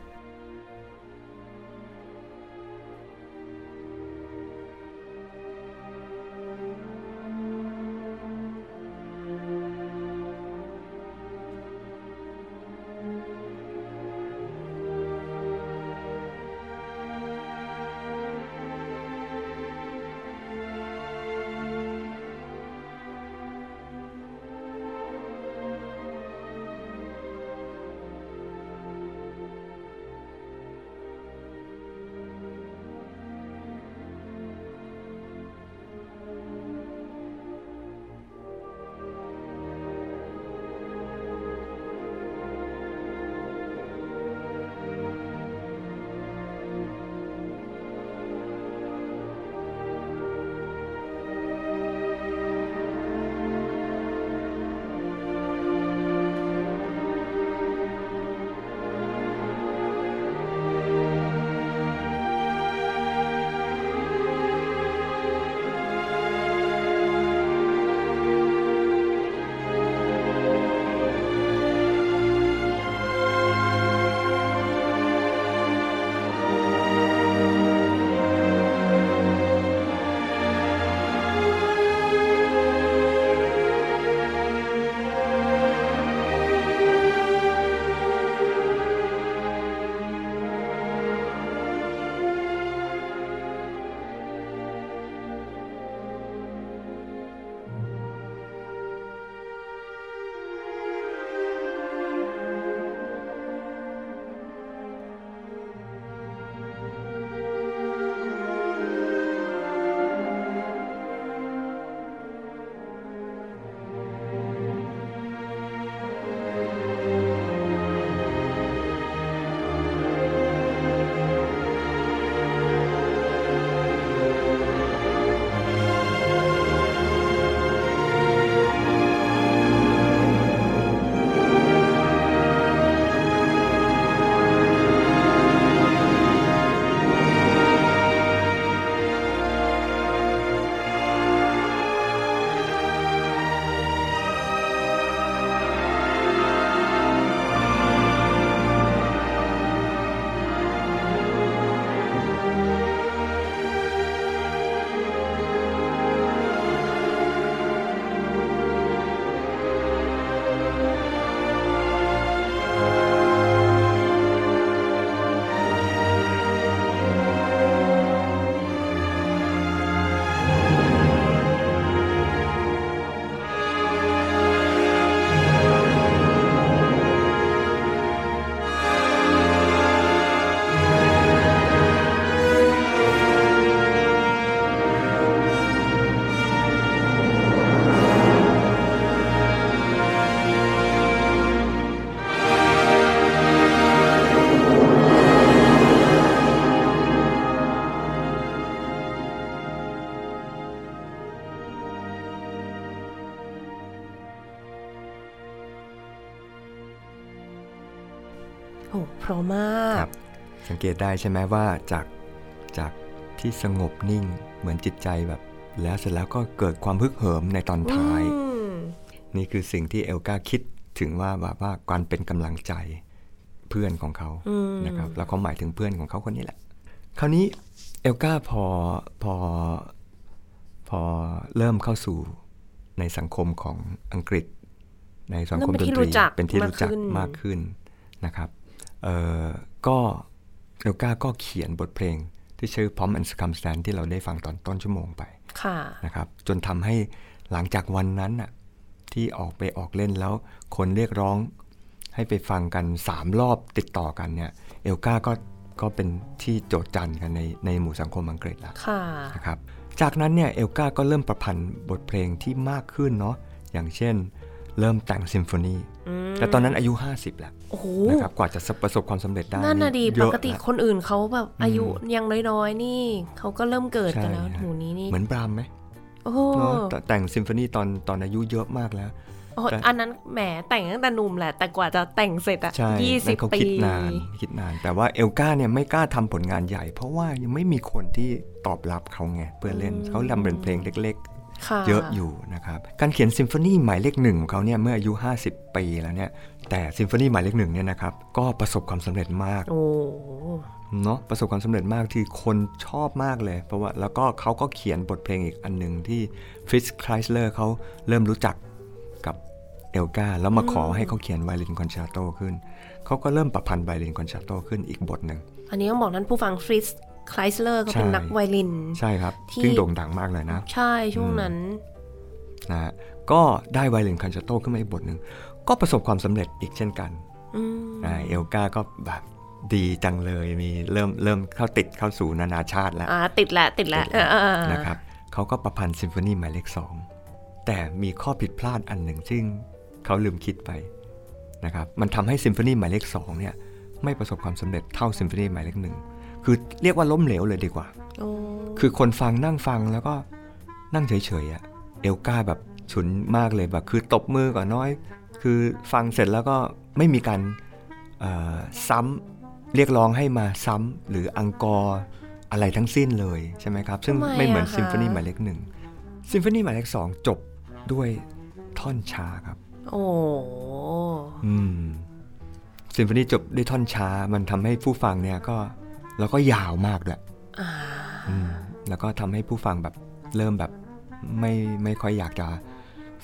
สังเกตได้ใช่ไหมว่าจากจากที่สงบนิ่งเหมือนจิตใจแบบ แล้วเสร็จแล้วก็เกิดความพึกเหิมในตอนท้ายอืมนี่คือสิ่งที่เอลกาคิดถึงว่าแบบว่าการเป็นกำลังใจเพื่อนของเขาอืมนะครับแล้วเขาหมายถึงเพื่อนของเขาคนนี้แหละ คราวนี้เอลกาพอพอพอเริ่มเข้าสู่ในสังคมของอังกฤษ ในสังคมดนตรีเป็นที่รู้จักมากขึ้นนะครับเอ่อก็ เอลกาก็เขียนบทเพลงที่ชื่อ Pomp and Circumstance ที่เราได้ฟังตอนต้นชั่วโมงไปค่ะนะครับ จนทำให้หลังจากวันนั้นน่ะที่ออกไปออกเล่นแล้วคนเรียกร้องให้ไปฟังกัน 3 รอบติดต่อกันเนี่ยเอลกาก็ก็เป็นที่โจทย์จันกันในในหมู่สังคมอังกฤษแล้วค่ะนะครับจากนั้นเนี่ยเอลกาก็เริ่มประพันธ์บทเพลงที่มากขึ้นเนาะอย่างเช่น เริ่มแต่งซิมโฟนีแต่ตอนนั้นอายุ 50 แล้วโอ้โห นะครับกว่าจะประสบความสำเร็จได้นั่นน่ะดีเยปอะกติละคนอื่นเขาแบบอายุยังน้อยๆ นี่เขาก็เริ่มเกิดกันแล้วใช่ฮะหมูนี้นี่เหมือนบรามไหมโอ้โหเนาะแต่แต่งซิมโฟนีตอนตอนอายุเยอะมากแล้วโอ้โหแต่อันนั้นแหมแต่งตั้งแต่หนุ่มแหละ แต่กว่าจะแต่งเสร็จอะใช่ยี่สินั่บนเขาปีคิดนานคิดนาน แต่ว่าเอลกาเนี่ยไม่กล้าทำผลงานใหญ่ เพราะว่ายังไม่มีคนที่ตอบรับเขาไงเพื่อเล่นเขาทำเป็นเพลงเล็กๆค่ะ เยอะอยู่นะครับ การเขียนซิมโฟนีหมายเลขหนึ่งของเขาเนี่ยเมื่ออายุ 50 ปีแล้วเนี่ย แต่ซิมโฟนีหมายเลขหนึ่งเนี่ยนะครับก็ประสบความสำเร็จมากโอ้เนาะประสบความสำเร็จมากที่คนชอบมากเลย เพราะว่าแล้วก็เขาก็เขียนบทเพลงอีกอันหนึ่งที่ฟิสค h ล i เลอร์เขาเริ่มรู้จักกับเอลกาแล้วมาขอให้เขาเขียนไวโอลินคอนแชร์โตขึ้น เขาก็เริ่มประพันธ์ไวโอลินคอนแชร์โตขึ้นอีกบทหนึ่ง อันนี้ต้องบอกนั้นผู้ฟังฟริตซ์ คลายเลอร์เขาเป็นใช่นักไวโอลิน ใช่ครับที่ซึ่งโด่งดังมากเลยนะ ใช่ช่วงนั้นนะฮะก็ได้ไวโอลินคอนแชร์โตขึ้นมาอีกบทหนึ่ง ก็ประสบความสำเร็จอีกเช่นกันอืมอ่าเอลกาก็แบบดีจังเลยมีเริ่มเริ่มเข้าติดเข้าสู่นานาชาติแล้วอ่าติดแล้วติดแล้วติดแล้วอ่าๆนะครับเขาก็ประพันธ์ซิมโฟนีหมายเลขสองแต่มีข้อผิดพลาดอันหนึ่ง ซึ่งเขาลืมคิดไปนะครับมันทำให้ซิมโฟนีหมายเลขสองเนี่ยไม่ประสบความสำเร็จเท่าซิมโฟนีหมายเลขหนึ่ง คือเรียกว่าล้มเหลวเลยดีกว่าโอ้คือคนฟังนั่งฟังแล้วก็นั่งเฉยๆอะเอลกาแบบฉุนมากเลยแบบคือตบมือก่อนน้อย คือฟังเสร็จแล้วก็ไม่มีการเอ่อซ้ำเรียกร้องให้มาซ้ำหรืออังกอร์อะไรทั้งสิ้นเลยใช่ไหมครับ ซึ่งทำไมไม่เหมือนอะคะซิมโฟนีหมายเลขหนึ่งซิมโฟนีหมายเลขสองจบด้วยท่อนช้าครับ โอ้อืมซิมโฟนีจบด้วยท่อนช้ามันทำให้ผู้ฟังเนี่ยก็ แล้วก็ยาวมากด้วยอ่าอืมแล้วก็ทำให้ผู้ฟังแบบเริ่มแบบไม่ไม่ค่อยอยากจะ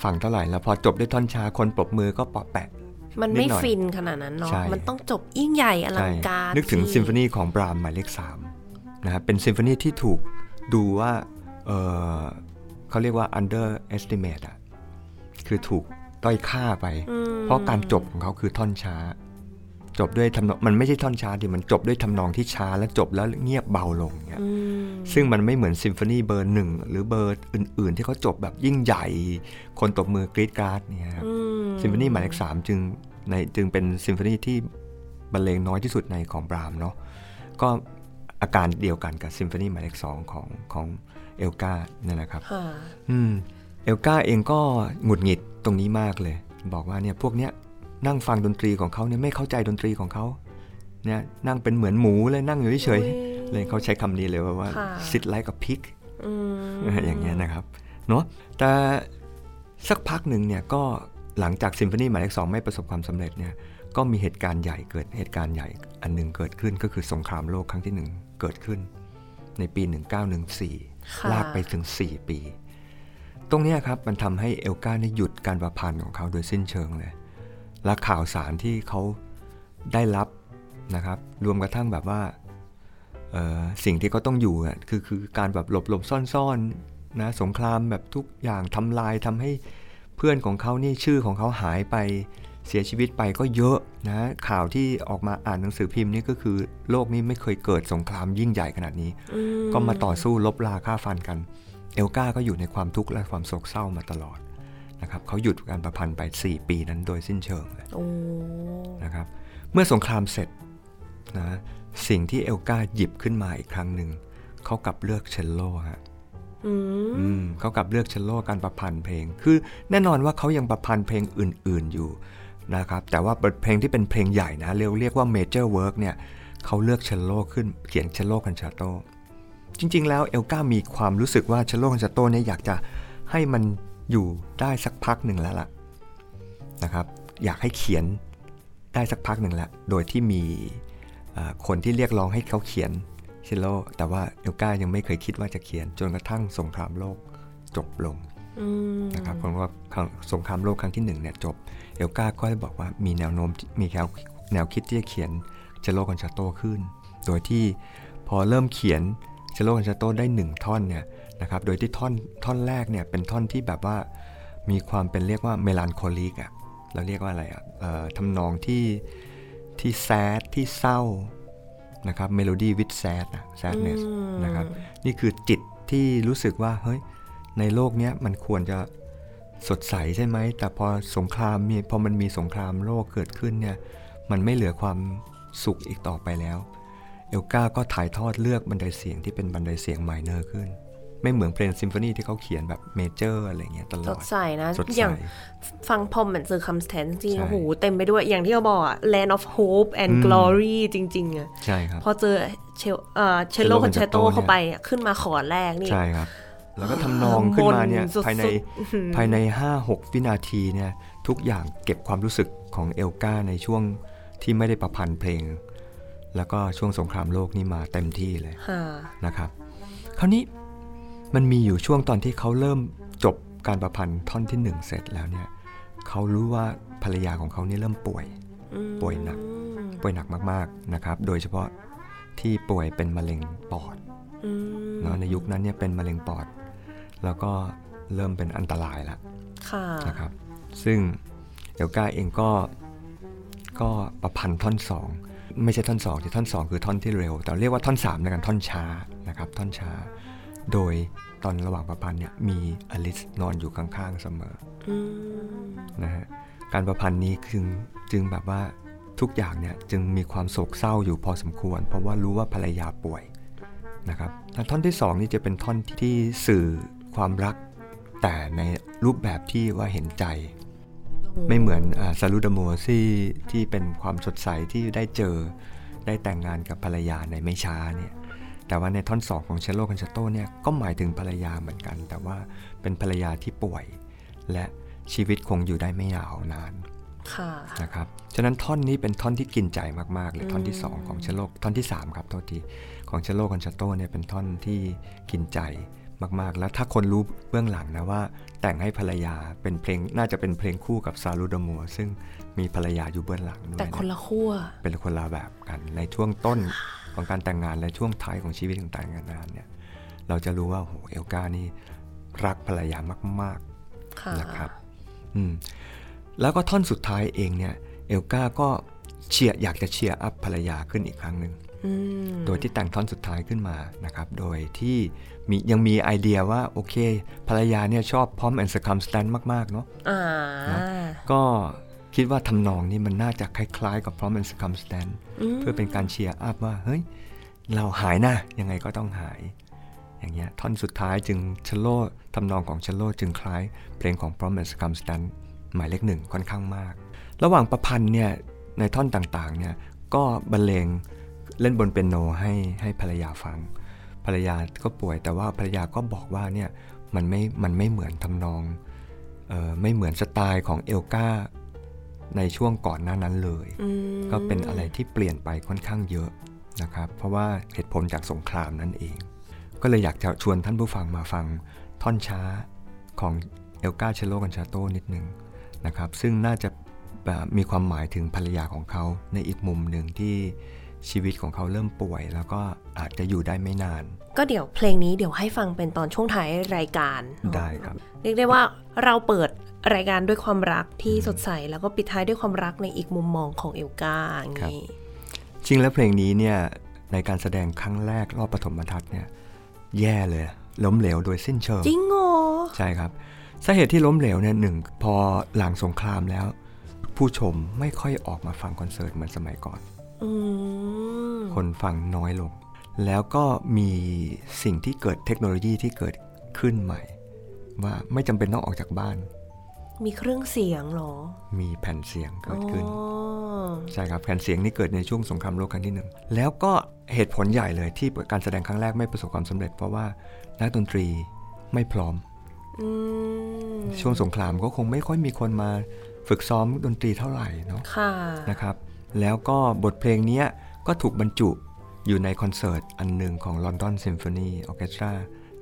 ฟังเท่าไหร่ แล้วพอจบด้วยท่อนช้าคนปรบมือก็ปอแปะ มันนิไม่ดหน่อยฟินขนาดนั้นเนาะใช่มันต้องจบยิ่งใหญ่อลังการ นึกถึงสิซิมโฟนีของบรามหมายเลขสามนะครับเป็นซิมโฟนีที่ถูกดูว่าเออเขาเรียกว่า underestimate อะคือถูกด้อยค่าไปอืมเพราะการจบของเขาคือท่อนช้า จบด้วยทำนองมันไม่ใช่ท่อนช้าดิมันจบด้วยทำนองที่ช้าแล้วจบแล้วเงียบเบาลงเนี่ยอืมซึ่งมันไม่เหมือนซิมโฟนีเบอร์หนึ่งหรือเบอร์อื่น ๆ ที่เขาจบแบบยิ่งใหญ่ คนตบมือกรี๊ดกร๊าดเนี่ยครับอืมซิมโฟนีหมายเลขสามจึงในจึงเป็นซิมโฟนีที่บรรเลงน้อยที่สุดในของบรามส์เนาะก็อาการเดียวกันกับซิมโฟนีหมายเลขสองของของเอลกาเนี่ยนะครับค่ะอืมเอลกาเองก็หงุดหงิดตรงนี้มากเลย บอกว่าเนี่ยพวกเนี้ย นั่งฟังดนตรีของเขาเนี่ยไม่เข้าใจดนตรีของเขาเนี่ยนั่งเป็นเหมือนหมูเลยนั่งอยู่เฉยๆเลยเขาใช้คำนี้เลยว่าว่าค่ะ sit like a pig อืมอย่างเงี้ยนะครับเนาะแต่สักพักหนึ่งเนี่ยก็หลังจากซิมโฟนีหมายเลขสองไม่ประสบความสำเร็จเนี่ยก็มีเหตุการณ์ใหญ่เกิดเหตุการณ์ใหญ่อันหนึ่งเกิดขึ้นก็คือสงครามโลกครั้งที่หนึ่งเกิดขึ้น ในปี 1914ค่ะลากไปถึง 4 ปี ตรงเนี้ยครับมันทำให้เอลกาเนี่ยหยุดการประพันธ์ของเขาโดยสิ้นเชิงเลย และข่าวสารที่เขาได้รับนะครับ รวมกระทั่งแบบว่าเอ่อสิ่งที่เขาต้องอยู่อะคือคือการแบบหลบหลบซ่อนซ่อนๆนะสงครามแบบทุกอย่างทำลายทำให้เพื่อนของเขานี่ชื่อของเขาหายไปเสียชีวิตไปก็เยอะนะข่าวที่ออกมาอ่านหนังสือพิมพ์นี่ก็คือ โลกนี้ไม่เคยเกิดสงครามยิ่งใหญ่ขนาดนี้อืมก็มาต่อสู้ลบลาฆ่าฟันกัน เอลกาก็อยู่ในความทุกข์และความโศกเศร้ามาตลอด นะครับเขาหยุดการประพันธ์ไป 4 ปีนั้นโดยสิ้นเชิงเลยโอ้นะครับเมื่อสงครามเสร็จนะสิ่งที่เอลกาหยิบขึ้นมาอีกครั้งหนึ่งเขากลับเลือกเชลโลฮะอืมอืมเขากลับเลือกเชลโลการประพันธ์เพลง คือแน่นอนว่าเขายังประพันธ์เพลงอื่น ๆอยู่นะครับแต่ว่าบทเพลงที่เป็นเพลงใหญ่นะเรียกเรียกว่า major work เนี่ยเขาเลือกเชลโลขึ้นเขียนเชลโลคอนแชร์โตจริง ๆ แล้วเอลกามีความรู้สึกว่าเชลโลคอนแชร์โตเนี่ยอยากจะให้มัน อยู่ได้สักพักหนึ่งแล้วล่ะนะครับ อยากให้เขียนได้สักพักหนึ่งแล้วโดยที่มีอ่าคนที่เรียกร้องให้เขาเขียนเชลโลแต่ว่าเอลกายังไม่เคยคิดว่าจะเขียนจนกระทั่งสงครามโลกจบลงอืมนะครับเพราะว่าครั้งสงครามโลกครั้งที่หนึ่งเนี่ยจบเอลกาก็ได้บอกว่ามีแนวโน้มมีแนวแนวคิดที่จะเขียนเชลโลคอนแชร์โตขึ้น โดยที่พอเริ่มเขียนเชลโลคอนแชร์โตได้หนึ่งท่อนเนี่ย นะครับ โดยที่ท่อนท่อนแรกเนี่ยเป็นท่อนที่แบบว่ามีความเป็นเรียกว่า melancholic อะเราเรียกว่าอะไรอะทำนองที่ที่ sad ที่เศร้านะครับ melody with sad อะ sadness นะครับนี่คือจิตที่รู้สึกว่าเฮ้ยในโลกนี้มันควรจะสดใสใช่ไหม แต่พอสงครามมีพอมันมีสงครามโลกเกิดขึ้นเนี่ยมันไม่เหลือความสุขอีกต่อไปแล้ว เอลกาก็ถ่ายทอดเลือกบันไดเสียงที่เป็นบันไดเสียง minor ขึ้น ไม่เหมือนเพลงซิมโฟนีที่เขาเขียนแบบ major อะไรเงี้ยตลอดสดใสนะสดใสอย่างฟัง Pomp and Circumstance จริงใช่โอ้โหเต็มไปด้วยอย่างที่เขาบอกอะ land of hope and glory จริง ๆอะใช่ครับพอเจอเชลเอ่อเชลโล Cello คอนแชตโต Concerto เข้าไปอะขึ้นมาคอร์ดแรกนี่ใช่ครับแล้วก็ทำนองขึ้นมาเนี่ยหม่นสุดๆภายในอื้อหือภายใน 5-6 วินาทีเนี่ยทุกอย่างเก็บความรู้สึกของเอลกาในช่วงที่ไม่ได้ประพันธ์เพลง แล้วก็ช่วงสงครามโลกนี่มาเต็มที่เลยค่ะนะครับ คราวนี้ มันมีอยู่ช่วงตอนที่เขาเริ่มจบการประพันธ์ท่อนที่หนึ่งเสร็จแล้วเนี่ยเขารู้ว่าภรรยาของเขานี่เริ่มป่วยอืมป่วยหนัก ป่วยหนักมากๆนะครับ โดยเฉพาะที่ป่วยเป็นมะเร็งปอดอืมเนาะในยุคนั้นเนี่ยเป็นมะเร็งปอด แล้วก็เริ่มเป็นอันตรายแล้วค่ะนะครับ ซึ่งเอลกาเองก็ก็ประพันธ์ท่อนสองไม่ใช่ท่อนสองที่ท่อนสองคือท่อนที่เร็ว แต่เรียกว่าท่อนสามในการท่อนช้านะครับ ท่อนช้า โดยตอนระหว่างประพันธ์เนี่ยมีอลิสนอนอยู่ข้างๆเสมออืมนะฮะการประพันธ์นี้จึงจึงแบบว่าทุกอย่างเนี่ยจึงมีความโศกเศร้าอยู่พอสมควร เพราะว่ารู้ว่าภรรยาป่วยนะครับแล้วท่อนที่สองนี่จะเป็นท่อนที่สื่อความรัก แต่ในรูปแบบที่ว่าเห็นใจ ไม่เหมือน Salut d'Amour ที่ที่เป็นความสดใสที่ได้เจอได้แต่งงานกับภรรยาในไม่ช้าเนี่ย แต่ว่าในท่อนสองของ Cello Concerto เนี่ยก็หมายถึงภรรยาเหมือนกัน แต่ว่าเป็นภรรยาที่ป่วย และชีวิตคงอยู่ได้ไม่ยาวนานค่ะนะครับฉะนั้นท่อนนี้เป็นท่อนที่กินใจมากๆเลยท่อนที่ 2 ของเชลโลท่อนที่ 3 ครับโทษทีของ Cello Concerto เนี่ยเป็นท่อนที่กินใจมากๆ แล้วถ้าคนรู้เบื้องหลังนะว่า แต่งให้ภรรยาเป็นเพลงน่าจะเป็นเพลงคู่กับซาลูดามัวซึ่งมีภรรยาอยู่เบื้องหลังด้วยแต่คนนะละขั้วเป็นคนละแบบกันในช่วงต้น ของการแต่งงานและช่วงท้ายของชีวิตของแต่งงานเนี่ยเราจะรู้ว่าโอ้โหเอลกานี่รักภรรยามากๆค่ะนะครับอืมแล้วก็ท่อนสุดท้ายเองเนี่ยเอลกาก็เชียร์อยากจะเชียร์อัพภรรยาขึ้นอีกครั้งหนึ่งอืมโดยที่แต่งท่อนสุดท้ายขึ้นมานะครับ โดยที่มียังมีไอเดียว่าโอเค ภรรยาเนี่ยชอบ Pomp and Circumstance มาก ๆ เนาะอ่าก็ คิดว่าทำนองนี้มันน่าจะคล้ายๆ กับ Pomp and Circumstance เพื่อเป็นการ cheer up ว่า เฮ้ย เราหายนะ ยังไงก็ต้องหาย อย่างเงี้ยท่อนสุดท้ายจึงเชลโลทำนองของเชลโลจึงคล้ายเพลงของ Pomp and Circumstance หมายเลขหนึ่งค่อนข้างมาก ระหว่างประพันธ์เนี่ยในท่อนต่างๆเนี่ยก็บรรเลงเล่นบนเปียโนให้ให้ภรรยาฟัง ภรรยาก็ป่วยแต่ว่าภรรยาก็บอกว่าเนี่ยมันไม่มันไม่เหมือนทำนองเออไม่เหมือนสไตล์ของเอลกา ในช่วงก่อนหน้านั้นเลยอืมก็เป็นอะไรที่เปลี่ยนไปค่อนข้างเยอะนะครับ เพราะว่าเหตุผลจากสงครามนั่นเอง ก็เลยอยากจะชวนท่านผู้ฟังมาฟังท่อนช้าของเอลกาเชโลกันชาโตนิดนึงนะครับ ซึ่งน่าจะแบบมีความหมายถึงภรรยาของเขาในอีกมุมหนึ่งที่ชีวิตของเขาเริ่มป่วย แล้วก็อาจจะอยู่ได้ไม่นาน ก็เดี๋ยวเพลงนี้เดี๋ยวให้ฟังเป็นตอนช่วงท้ายรายการ ได้ครับ เรียกได้ว่าเราเปิด รายการด้วยความรักที่สดใส แล้วก็ปิดท้ายด้วยความรักในอีกมุมมองของเอลกาอย่างนี้จริงแล้วเพลงนี้เนี่ยในการแสดงครั้งแรกรอบปฐมทัศน์เนี่ยแย่เลย ล้มเหลวโดยสิ้นเชิงจริงเหรอใช่ครับสาเหตุที่ล้มเหลวเนี่ยหนึ่งพอหลังสงครามแล้ว ผู้ชมไม่ค่อยออกมาฟังคอนเสิร์ตเหมือนสมัยก่อนอืมคนฟังน้อยลง แล้วก็มีสิ่งที่เกิดเทคโนโลยีที่เกิดขึ้นใหม่ ว่าไม่จำเป็นต้องออกจากบ้าน มีเครื่องเสียงเหรอ มีแผ่นเสียงเกิดขึ้นอ๋อใช่ครับแผ่นเสียงนี่เกิดในช่วงสงครามโลกครั้งที่หนึ่งแล้วก็เหตุผลใหญ่เลยที่การแสดงครั้งแรกไม่ประสบความสำเร็จ เพราะว่านักดนตรีไม่พร้อมอืมช่วงสงครามก็คงไม่ค่อยมีคนมาฝึกซ้อมดนตรีเท่าไหร่เนาะค่ะนะครับ แล้วก็บทเพลงเนี้ยก็ถูกบรรจุอยู่ในคอนเสิร์ตอันหนึ่งของ London Symphony Orchestra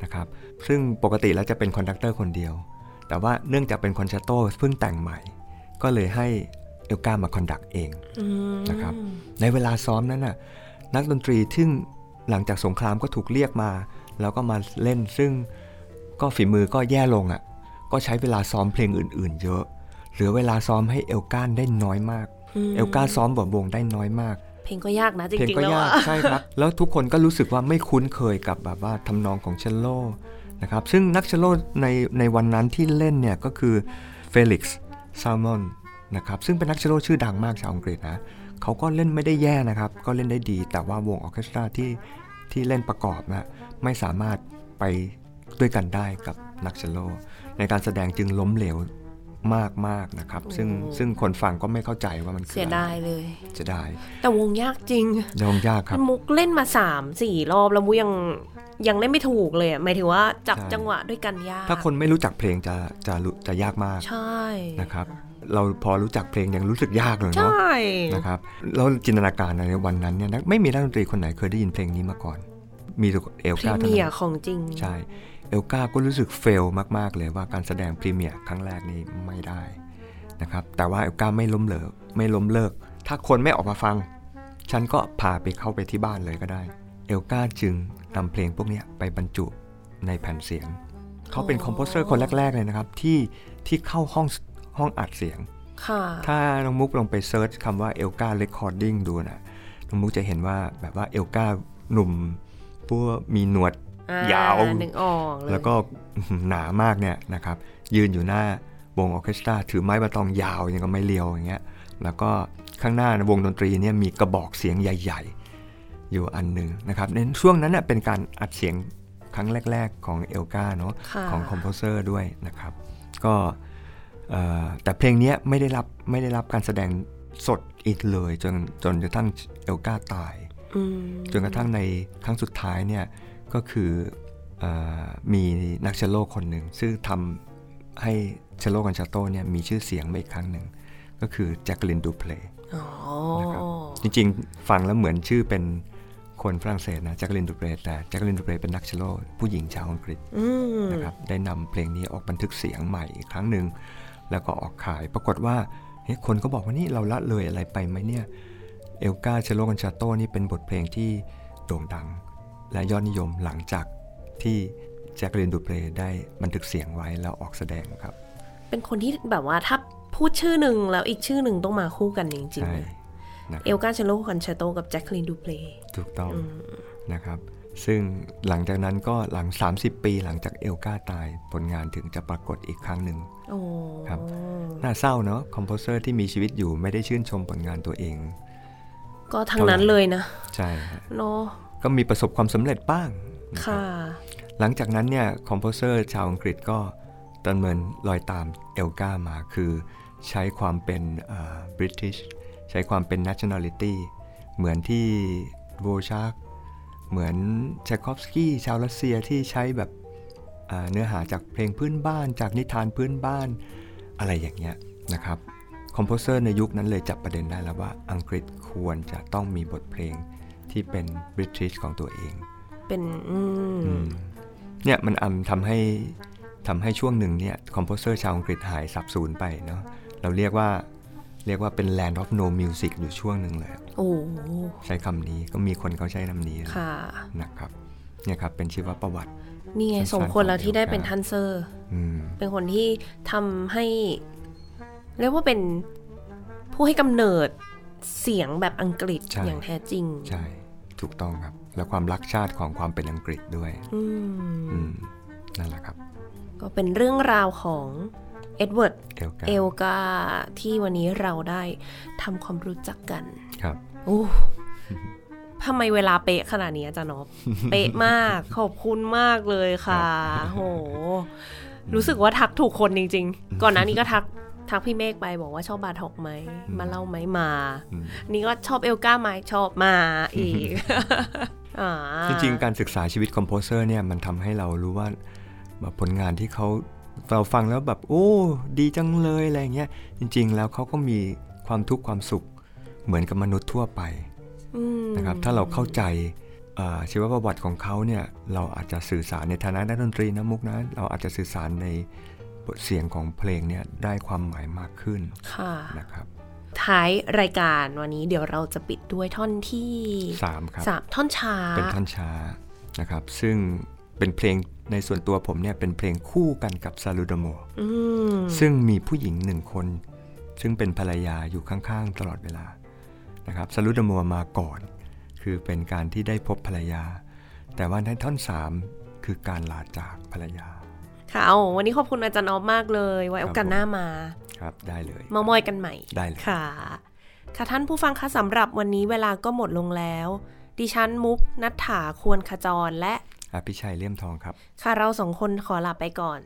นะครับซึ่งปกติแล้วจะเป็น conductor คนเดียว แต่ว่าเนื่องจากเป็น concerto เพิ่งแต่งใหม่ ก็เลยให้เอลกามา conduct เองอืมนะครับ ในเวลาซ้อมนั้นน่ะนักดนตรีซึ่งหลังจากสงครามก็ถูกเรียกมา แล้วก็มาเล่นซึ่งก็ฝีมือก็แย่ลงอะ่ะ ก็ใช้เวลาซ้อมเพลงอื่น ๆ เยอะ เหลือเวลาซ้อมให้เอลก้าได้น้อยมาก เอลก้าซ้อมกับวงได้น้อยมาก เพลงก็ยากนะจริงๆแล้วเพลงก็ยากอะใช่ครับ แล้วทุกคนก็รู้สึกว่าไม่คุ้นเคยกับแบบว่าทำนองของเชลโล นะครับซึ่งนักเชลโลในในวันนั้นที่เล่นเนี่ยก็คือเฟลิกซ์ซัลมอนด์นะครับซึ่งเป็นนักเชลโลชื่อดังมากชาวอังกฤษนะเขาก็เล่นไม่ได้แย่นะครับ ก็เล่นได้ดี แต่ว่าวงออเคสตราที่ที่เล่นประกอบนะไม่สามารถไปด้วยกันได้กับนักเชลโลในการแสดงจึงล้มเหลว มากมากๆนะครับ ซึ่งซึ่งคนฟังก็ไม่เข้าใจว่ามันคือเสียอะไรดายเลยเสียดายแต่วงยากจริงยองยากครับมุกเล่นมาสามสี่รอบแล้วมุกยังยังเล่นไม่ถูกเลยอะหมายถึงว่าจับใช่จังหวะด้วยกันยาก ถ้าคนไม่รู้จักเพลงจะจะรู้จะยากมากใช่นะครับเราพอรู้จักเพลงยังรู้สึกยากเลยใช่เนาะนะครับแล้วจินตนาการในวันนั้นเนี่ยนะไม่มีนักดนตรีคนไหนเคยได้ยินเพลงนี้มาก่อน มีแต่เอลพรีกาเท่าเมียนั้นร์ของจริงใช่ เอลกาก็รู้สึกเฟลมาก ๆ เลยว่าการแสดงพรีเมียร์ครั้งแรกนี้ไม่ได้นะครับ แต่ว่าเอลกาไม่ล้มเหลิกไม่ล้มเลิก ถ้าคนไม่ออกมาฟัง ฉันก็พาไปเข้าไปที่บ้านเลยก็ได้ เอลกาจึงนำเพลงพวกเนี้ยไปบรรจุในแผ่นเสียง เขาเป็น composer คนแรก ๆ เลยนะครับ ที่ที่เข้าห้องห้องอัดเสียงค่ะถ้าน้องมุกลองไป search คำว่า Elgar recording ดูนะน้องมุกจะเห็นว่าแบบว่าเอลกาหนุ่มพวกมีหนวดอ่ ยาวนึกออกเลยแล้วก็หนามากเนี่ยนะครับยืนอยู่หน้าวงออร์เคสตราถือไม้บาตองยาวอย่างกับไม้เรียวอย่างเงี้ยแล้วก็ข้างหน้าวงดนตรีเนี่ยมีกระบอกเสียงใหญ่ ๆ อยู่อันหนึ่งนะครับในช่วงนั้นเน่ยเป็นการอัดเสียงครั้งแรก ๆ ของเอลกาเนาะค่ะของคอมโพเซอร์ด้วยนะครับ ก็เอ่อแต่เพลงเนี้ยไม่ได้รับไม่ได้รับการแสดงสดอีกเลยจนจนกระทั่งเอลกาตายอืมจนกระทั่งในครั้งสุดท้ายเนี่ย ก็คือเออมีนักเชลโลคนหนึ่งซึ่งทำให้Cello Concerto เนี่ยมีชื่อเสียงมาอีกครั้งหนึ่ง ก็คือ Jacqueline du Préอ๋อนะครับจริงๆ ฟังแล้วเหมือนชื่อเป็นคนฝรั่งเศสนะ Jacqueline du Pré แต่ Jacqueline du Pré เป็นนักเชลโลผู้หญิงชาวอังกฤษอืมนะครับได้นำเพลงนี้ออกบันทึกเสียงใหม่อีกครั้งหนึ่งแล้วก็ออกขายปรากฏว่าเฮ้ยคนก็บอกว่านี่เราละเลยอะไรไปไหมเนี่ย เอลกา Cello Concerto นี่เป็นบทเพลงที่โด่งดัง และยอดนิยมหลังจากที่ Jacqueline du Pré ได้บันทึกเสียงไว้แล้วออกแสดงครับ เป็นคนที่แบบว่าถ้าพูดชื่อหนึ่งแล้วอีกชื่อหนึ่งต้องมาคู่กันจริงใช่ๆนะครับเอลกาเชโลคอนแชตโตกับ Jacqueline du Pré ถูกต้องนะครับ ซึ่งหลังจากนั้นก็หลัง 30 ปีหลังจากเอลกาตายผลงานถึงจะปรากฏอีกครั้งหนึ่งโอ้ครับน่าเศร้าเนาะ composer ที่มีชีวิตอยู่ไม่ได้ชื่นชมผลงานตัวเอง ก็ทั้งนั้นเลยนะ ใช่ฮะเนาะ ก็มีประสบความสำเร็จบ้างนะครับค่ะ หลังจากนั้นเนี่ย composer ชาวอังกฤษก็ดำเนินรอยตามเอลกามา คือใช้ความเป็น British ใช้ความเป็น nationality เหมือนที่ดโวชาคเหมือนไชคอฟสกี้ชาวรัสเซียที่ใช้แบบอ่าเนื้อหาจากเพลงพื้นบ้าน จากนิทานพื้นบ้านอะไรอย่างเงี้ยนะครับcomposer ในยุคนั้นเลยจับประเด็นได้แล้วว่าอังกฤษควรจะต้องมีบทเพลง ที่เป็น British ของตัวเอง เป็นอืมเนี่ยมันอำทำให้ทำให้ช่วงหนึ่งเนี่ย composer ชาวอังกฤษหายสับสูญไปเนาะเราเรียกว่าเรียกว่าเป็น land of no music อยู่ช่วงหนึ่งเลยโอ้ใช้คำนี้ก็มีคนเขาใช้คำนี้ค่ะนะครับเนี่ยครับเป็นชีวประวัติ นี่ไงสั้นๆสมควรแล้วของที่ได้เอลกาเป็นท่านเซอร์อืมเป็นคนที่ทำให้ เรียกว่าเป็นผู้ให้กำเนิดเสียงแบบอังกฤษใช่อย่างแท้จริง ใช่ ถูกต้องครับ และความรักชาติของความเป็นอังกฤษด้วยอืมอืมนั่นแหละครับ ก็เป็นเรื่องราวของเอ็ดเวิร์ดเอลกาเอลกาที่วันนี้เราได้ทำความรู้จักกัน ครับโอ้ทำไมเวลาเป๊ะขนาดนี้อาจารย์นบเป๊ะมาก ขอบคุณมากเลยค่ะ โห รู้สึกว่าทักถูกคนจริง ๆ ก่อนหน้านี้ก็ทัก ทักพี่เมฆไปบอกว่าชอบบาทอกไหมมาเล่าไหมมาอืมนี่ก็ชอบเอลก้าไหมชอบมาอีกอ่าจริงๆการศึกษาชีวิตคอมโพเซอร์เนี่ยมันทำให้เรารู้ว่าแบบผลงานที่เขาเราฟังแล้วแบบ โอ้ ดีจังเลยอะไรเงี้ยจริง ๆ แล้วเขาก็มีความทุกข์ความสุขเหมือนกับมนุษย์ทั่วไปอืมนะครับถ้าเราเข้าใจเอ่อชีวประวัติของเขาเนี่ยเราอาจจะสื่อสารในฐานะนักดนตรีนะมุกนะเราอาจจะสื่อสารในบท เสียงของเพลงเนี่ยได้ความหมายมากขึ้นค่ะนะครับถท้ายรายการวันนี้เดี๋ยวเราจะปิดด้วยท่อนที่สามครับสามท่อนช้าเป็นท่อนช้านะครับ ซึ่งเป็นเพลงในส่วนตัวผมเนี่ยเป็นเพลงคู่กันกับซาลูดโมอืมซึ่งมีผู้หญิงหนึ่งคน ซึ่งเป็นภรรยาอยู่ข้างๆ ตลอดเวลานะครับซาลูดโมมาก่อน คือเป็นการที่ได้พบภรรยา แต่ว่าในท่อนสามคือการลาจากภรรยา ค่ะเอาวันนี้ขอบคุณอาจารย์ออฟมากเลย ไว้โอกาสหน้ามา ครับได้เลยเมามอยกันใหม่ ได้เลยค่ะ ค่ะท่านผู้ฟังคะสำหรับวันนี้เวลาก็หมดลงแล้ว ดิฉันมุกนัฐถาควรขจรและอภิชัยเลี่ยมทองครับ ค่ะเราสองคนขอลาไปก่อน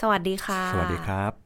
สวัสดีค่ะ สวัสดีครับ「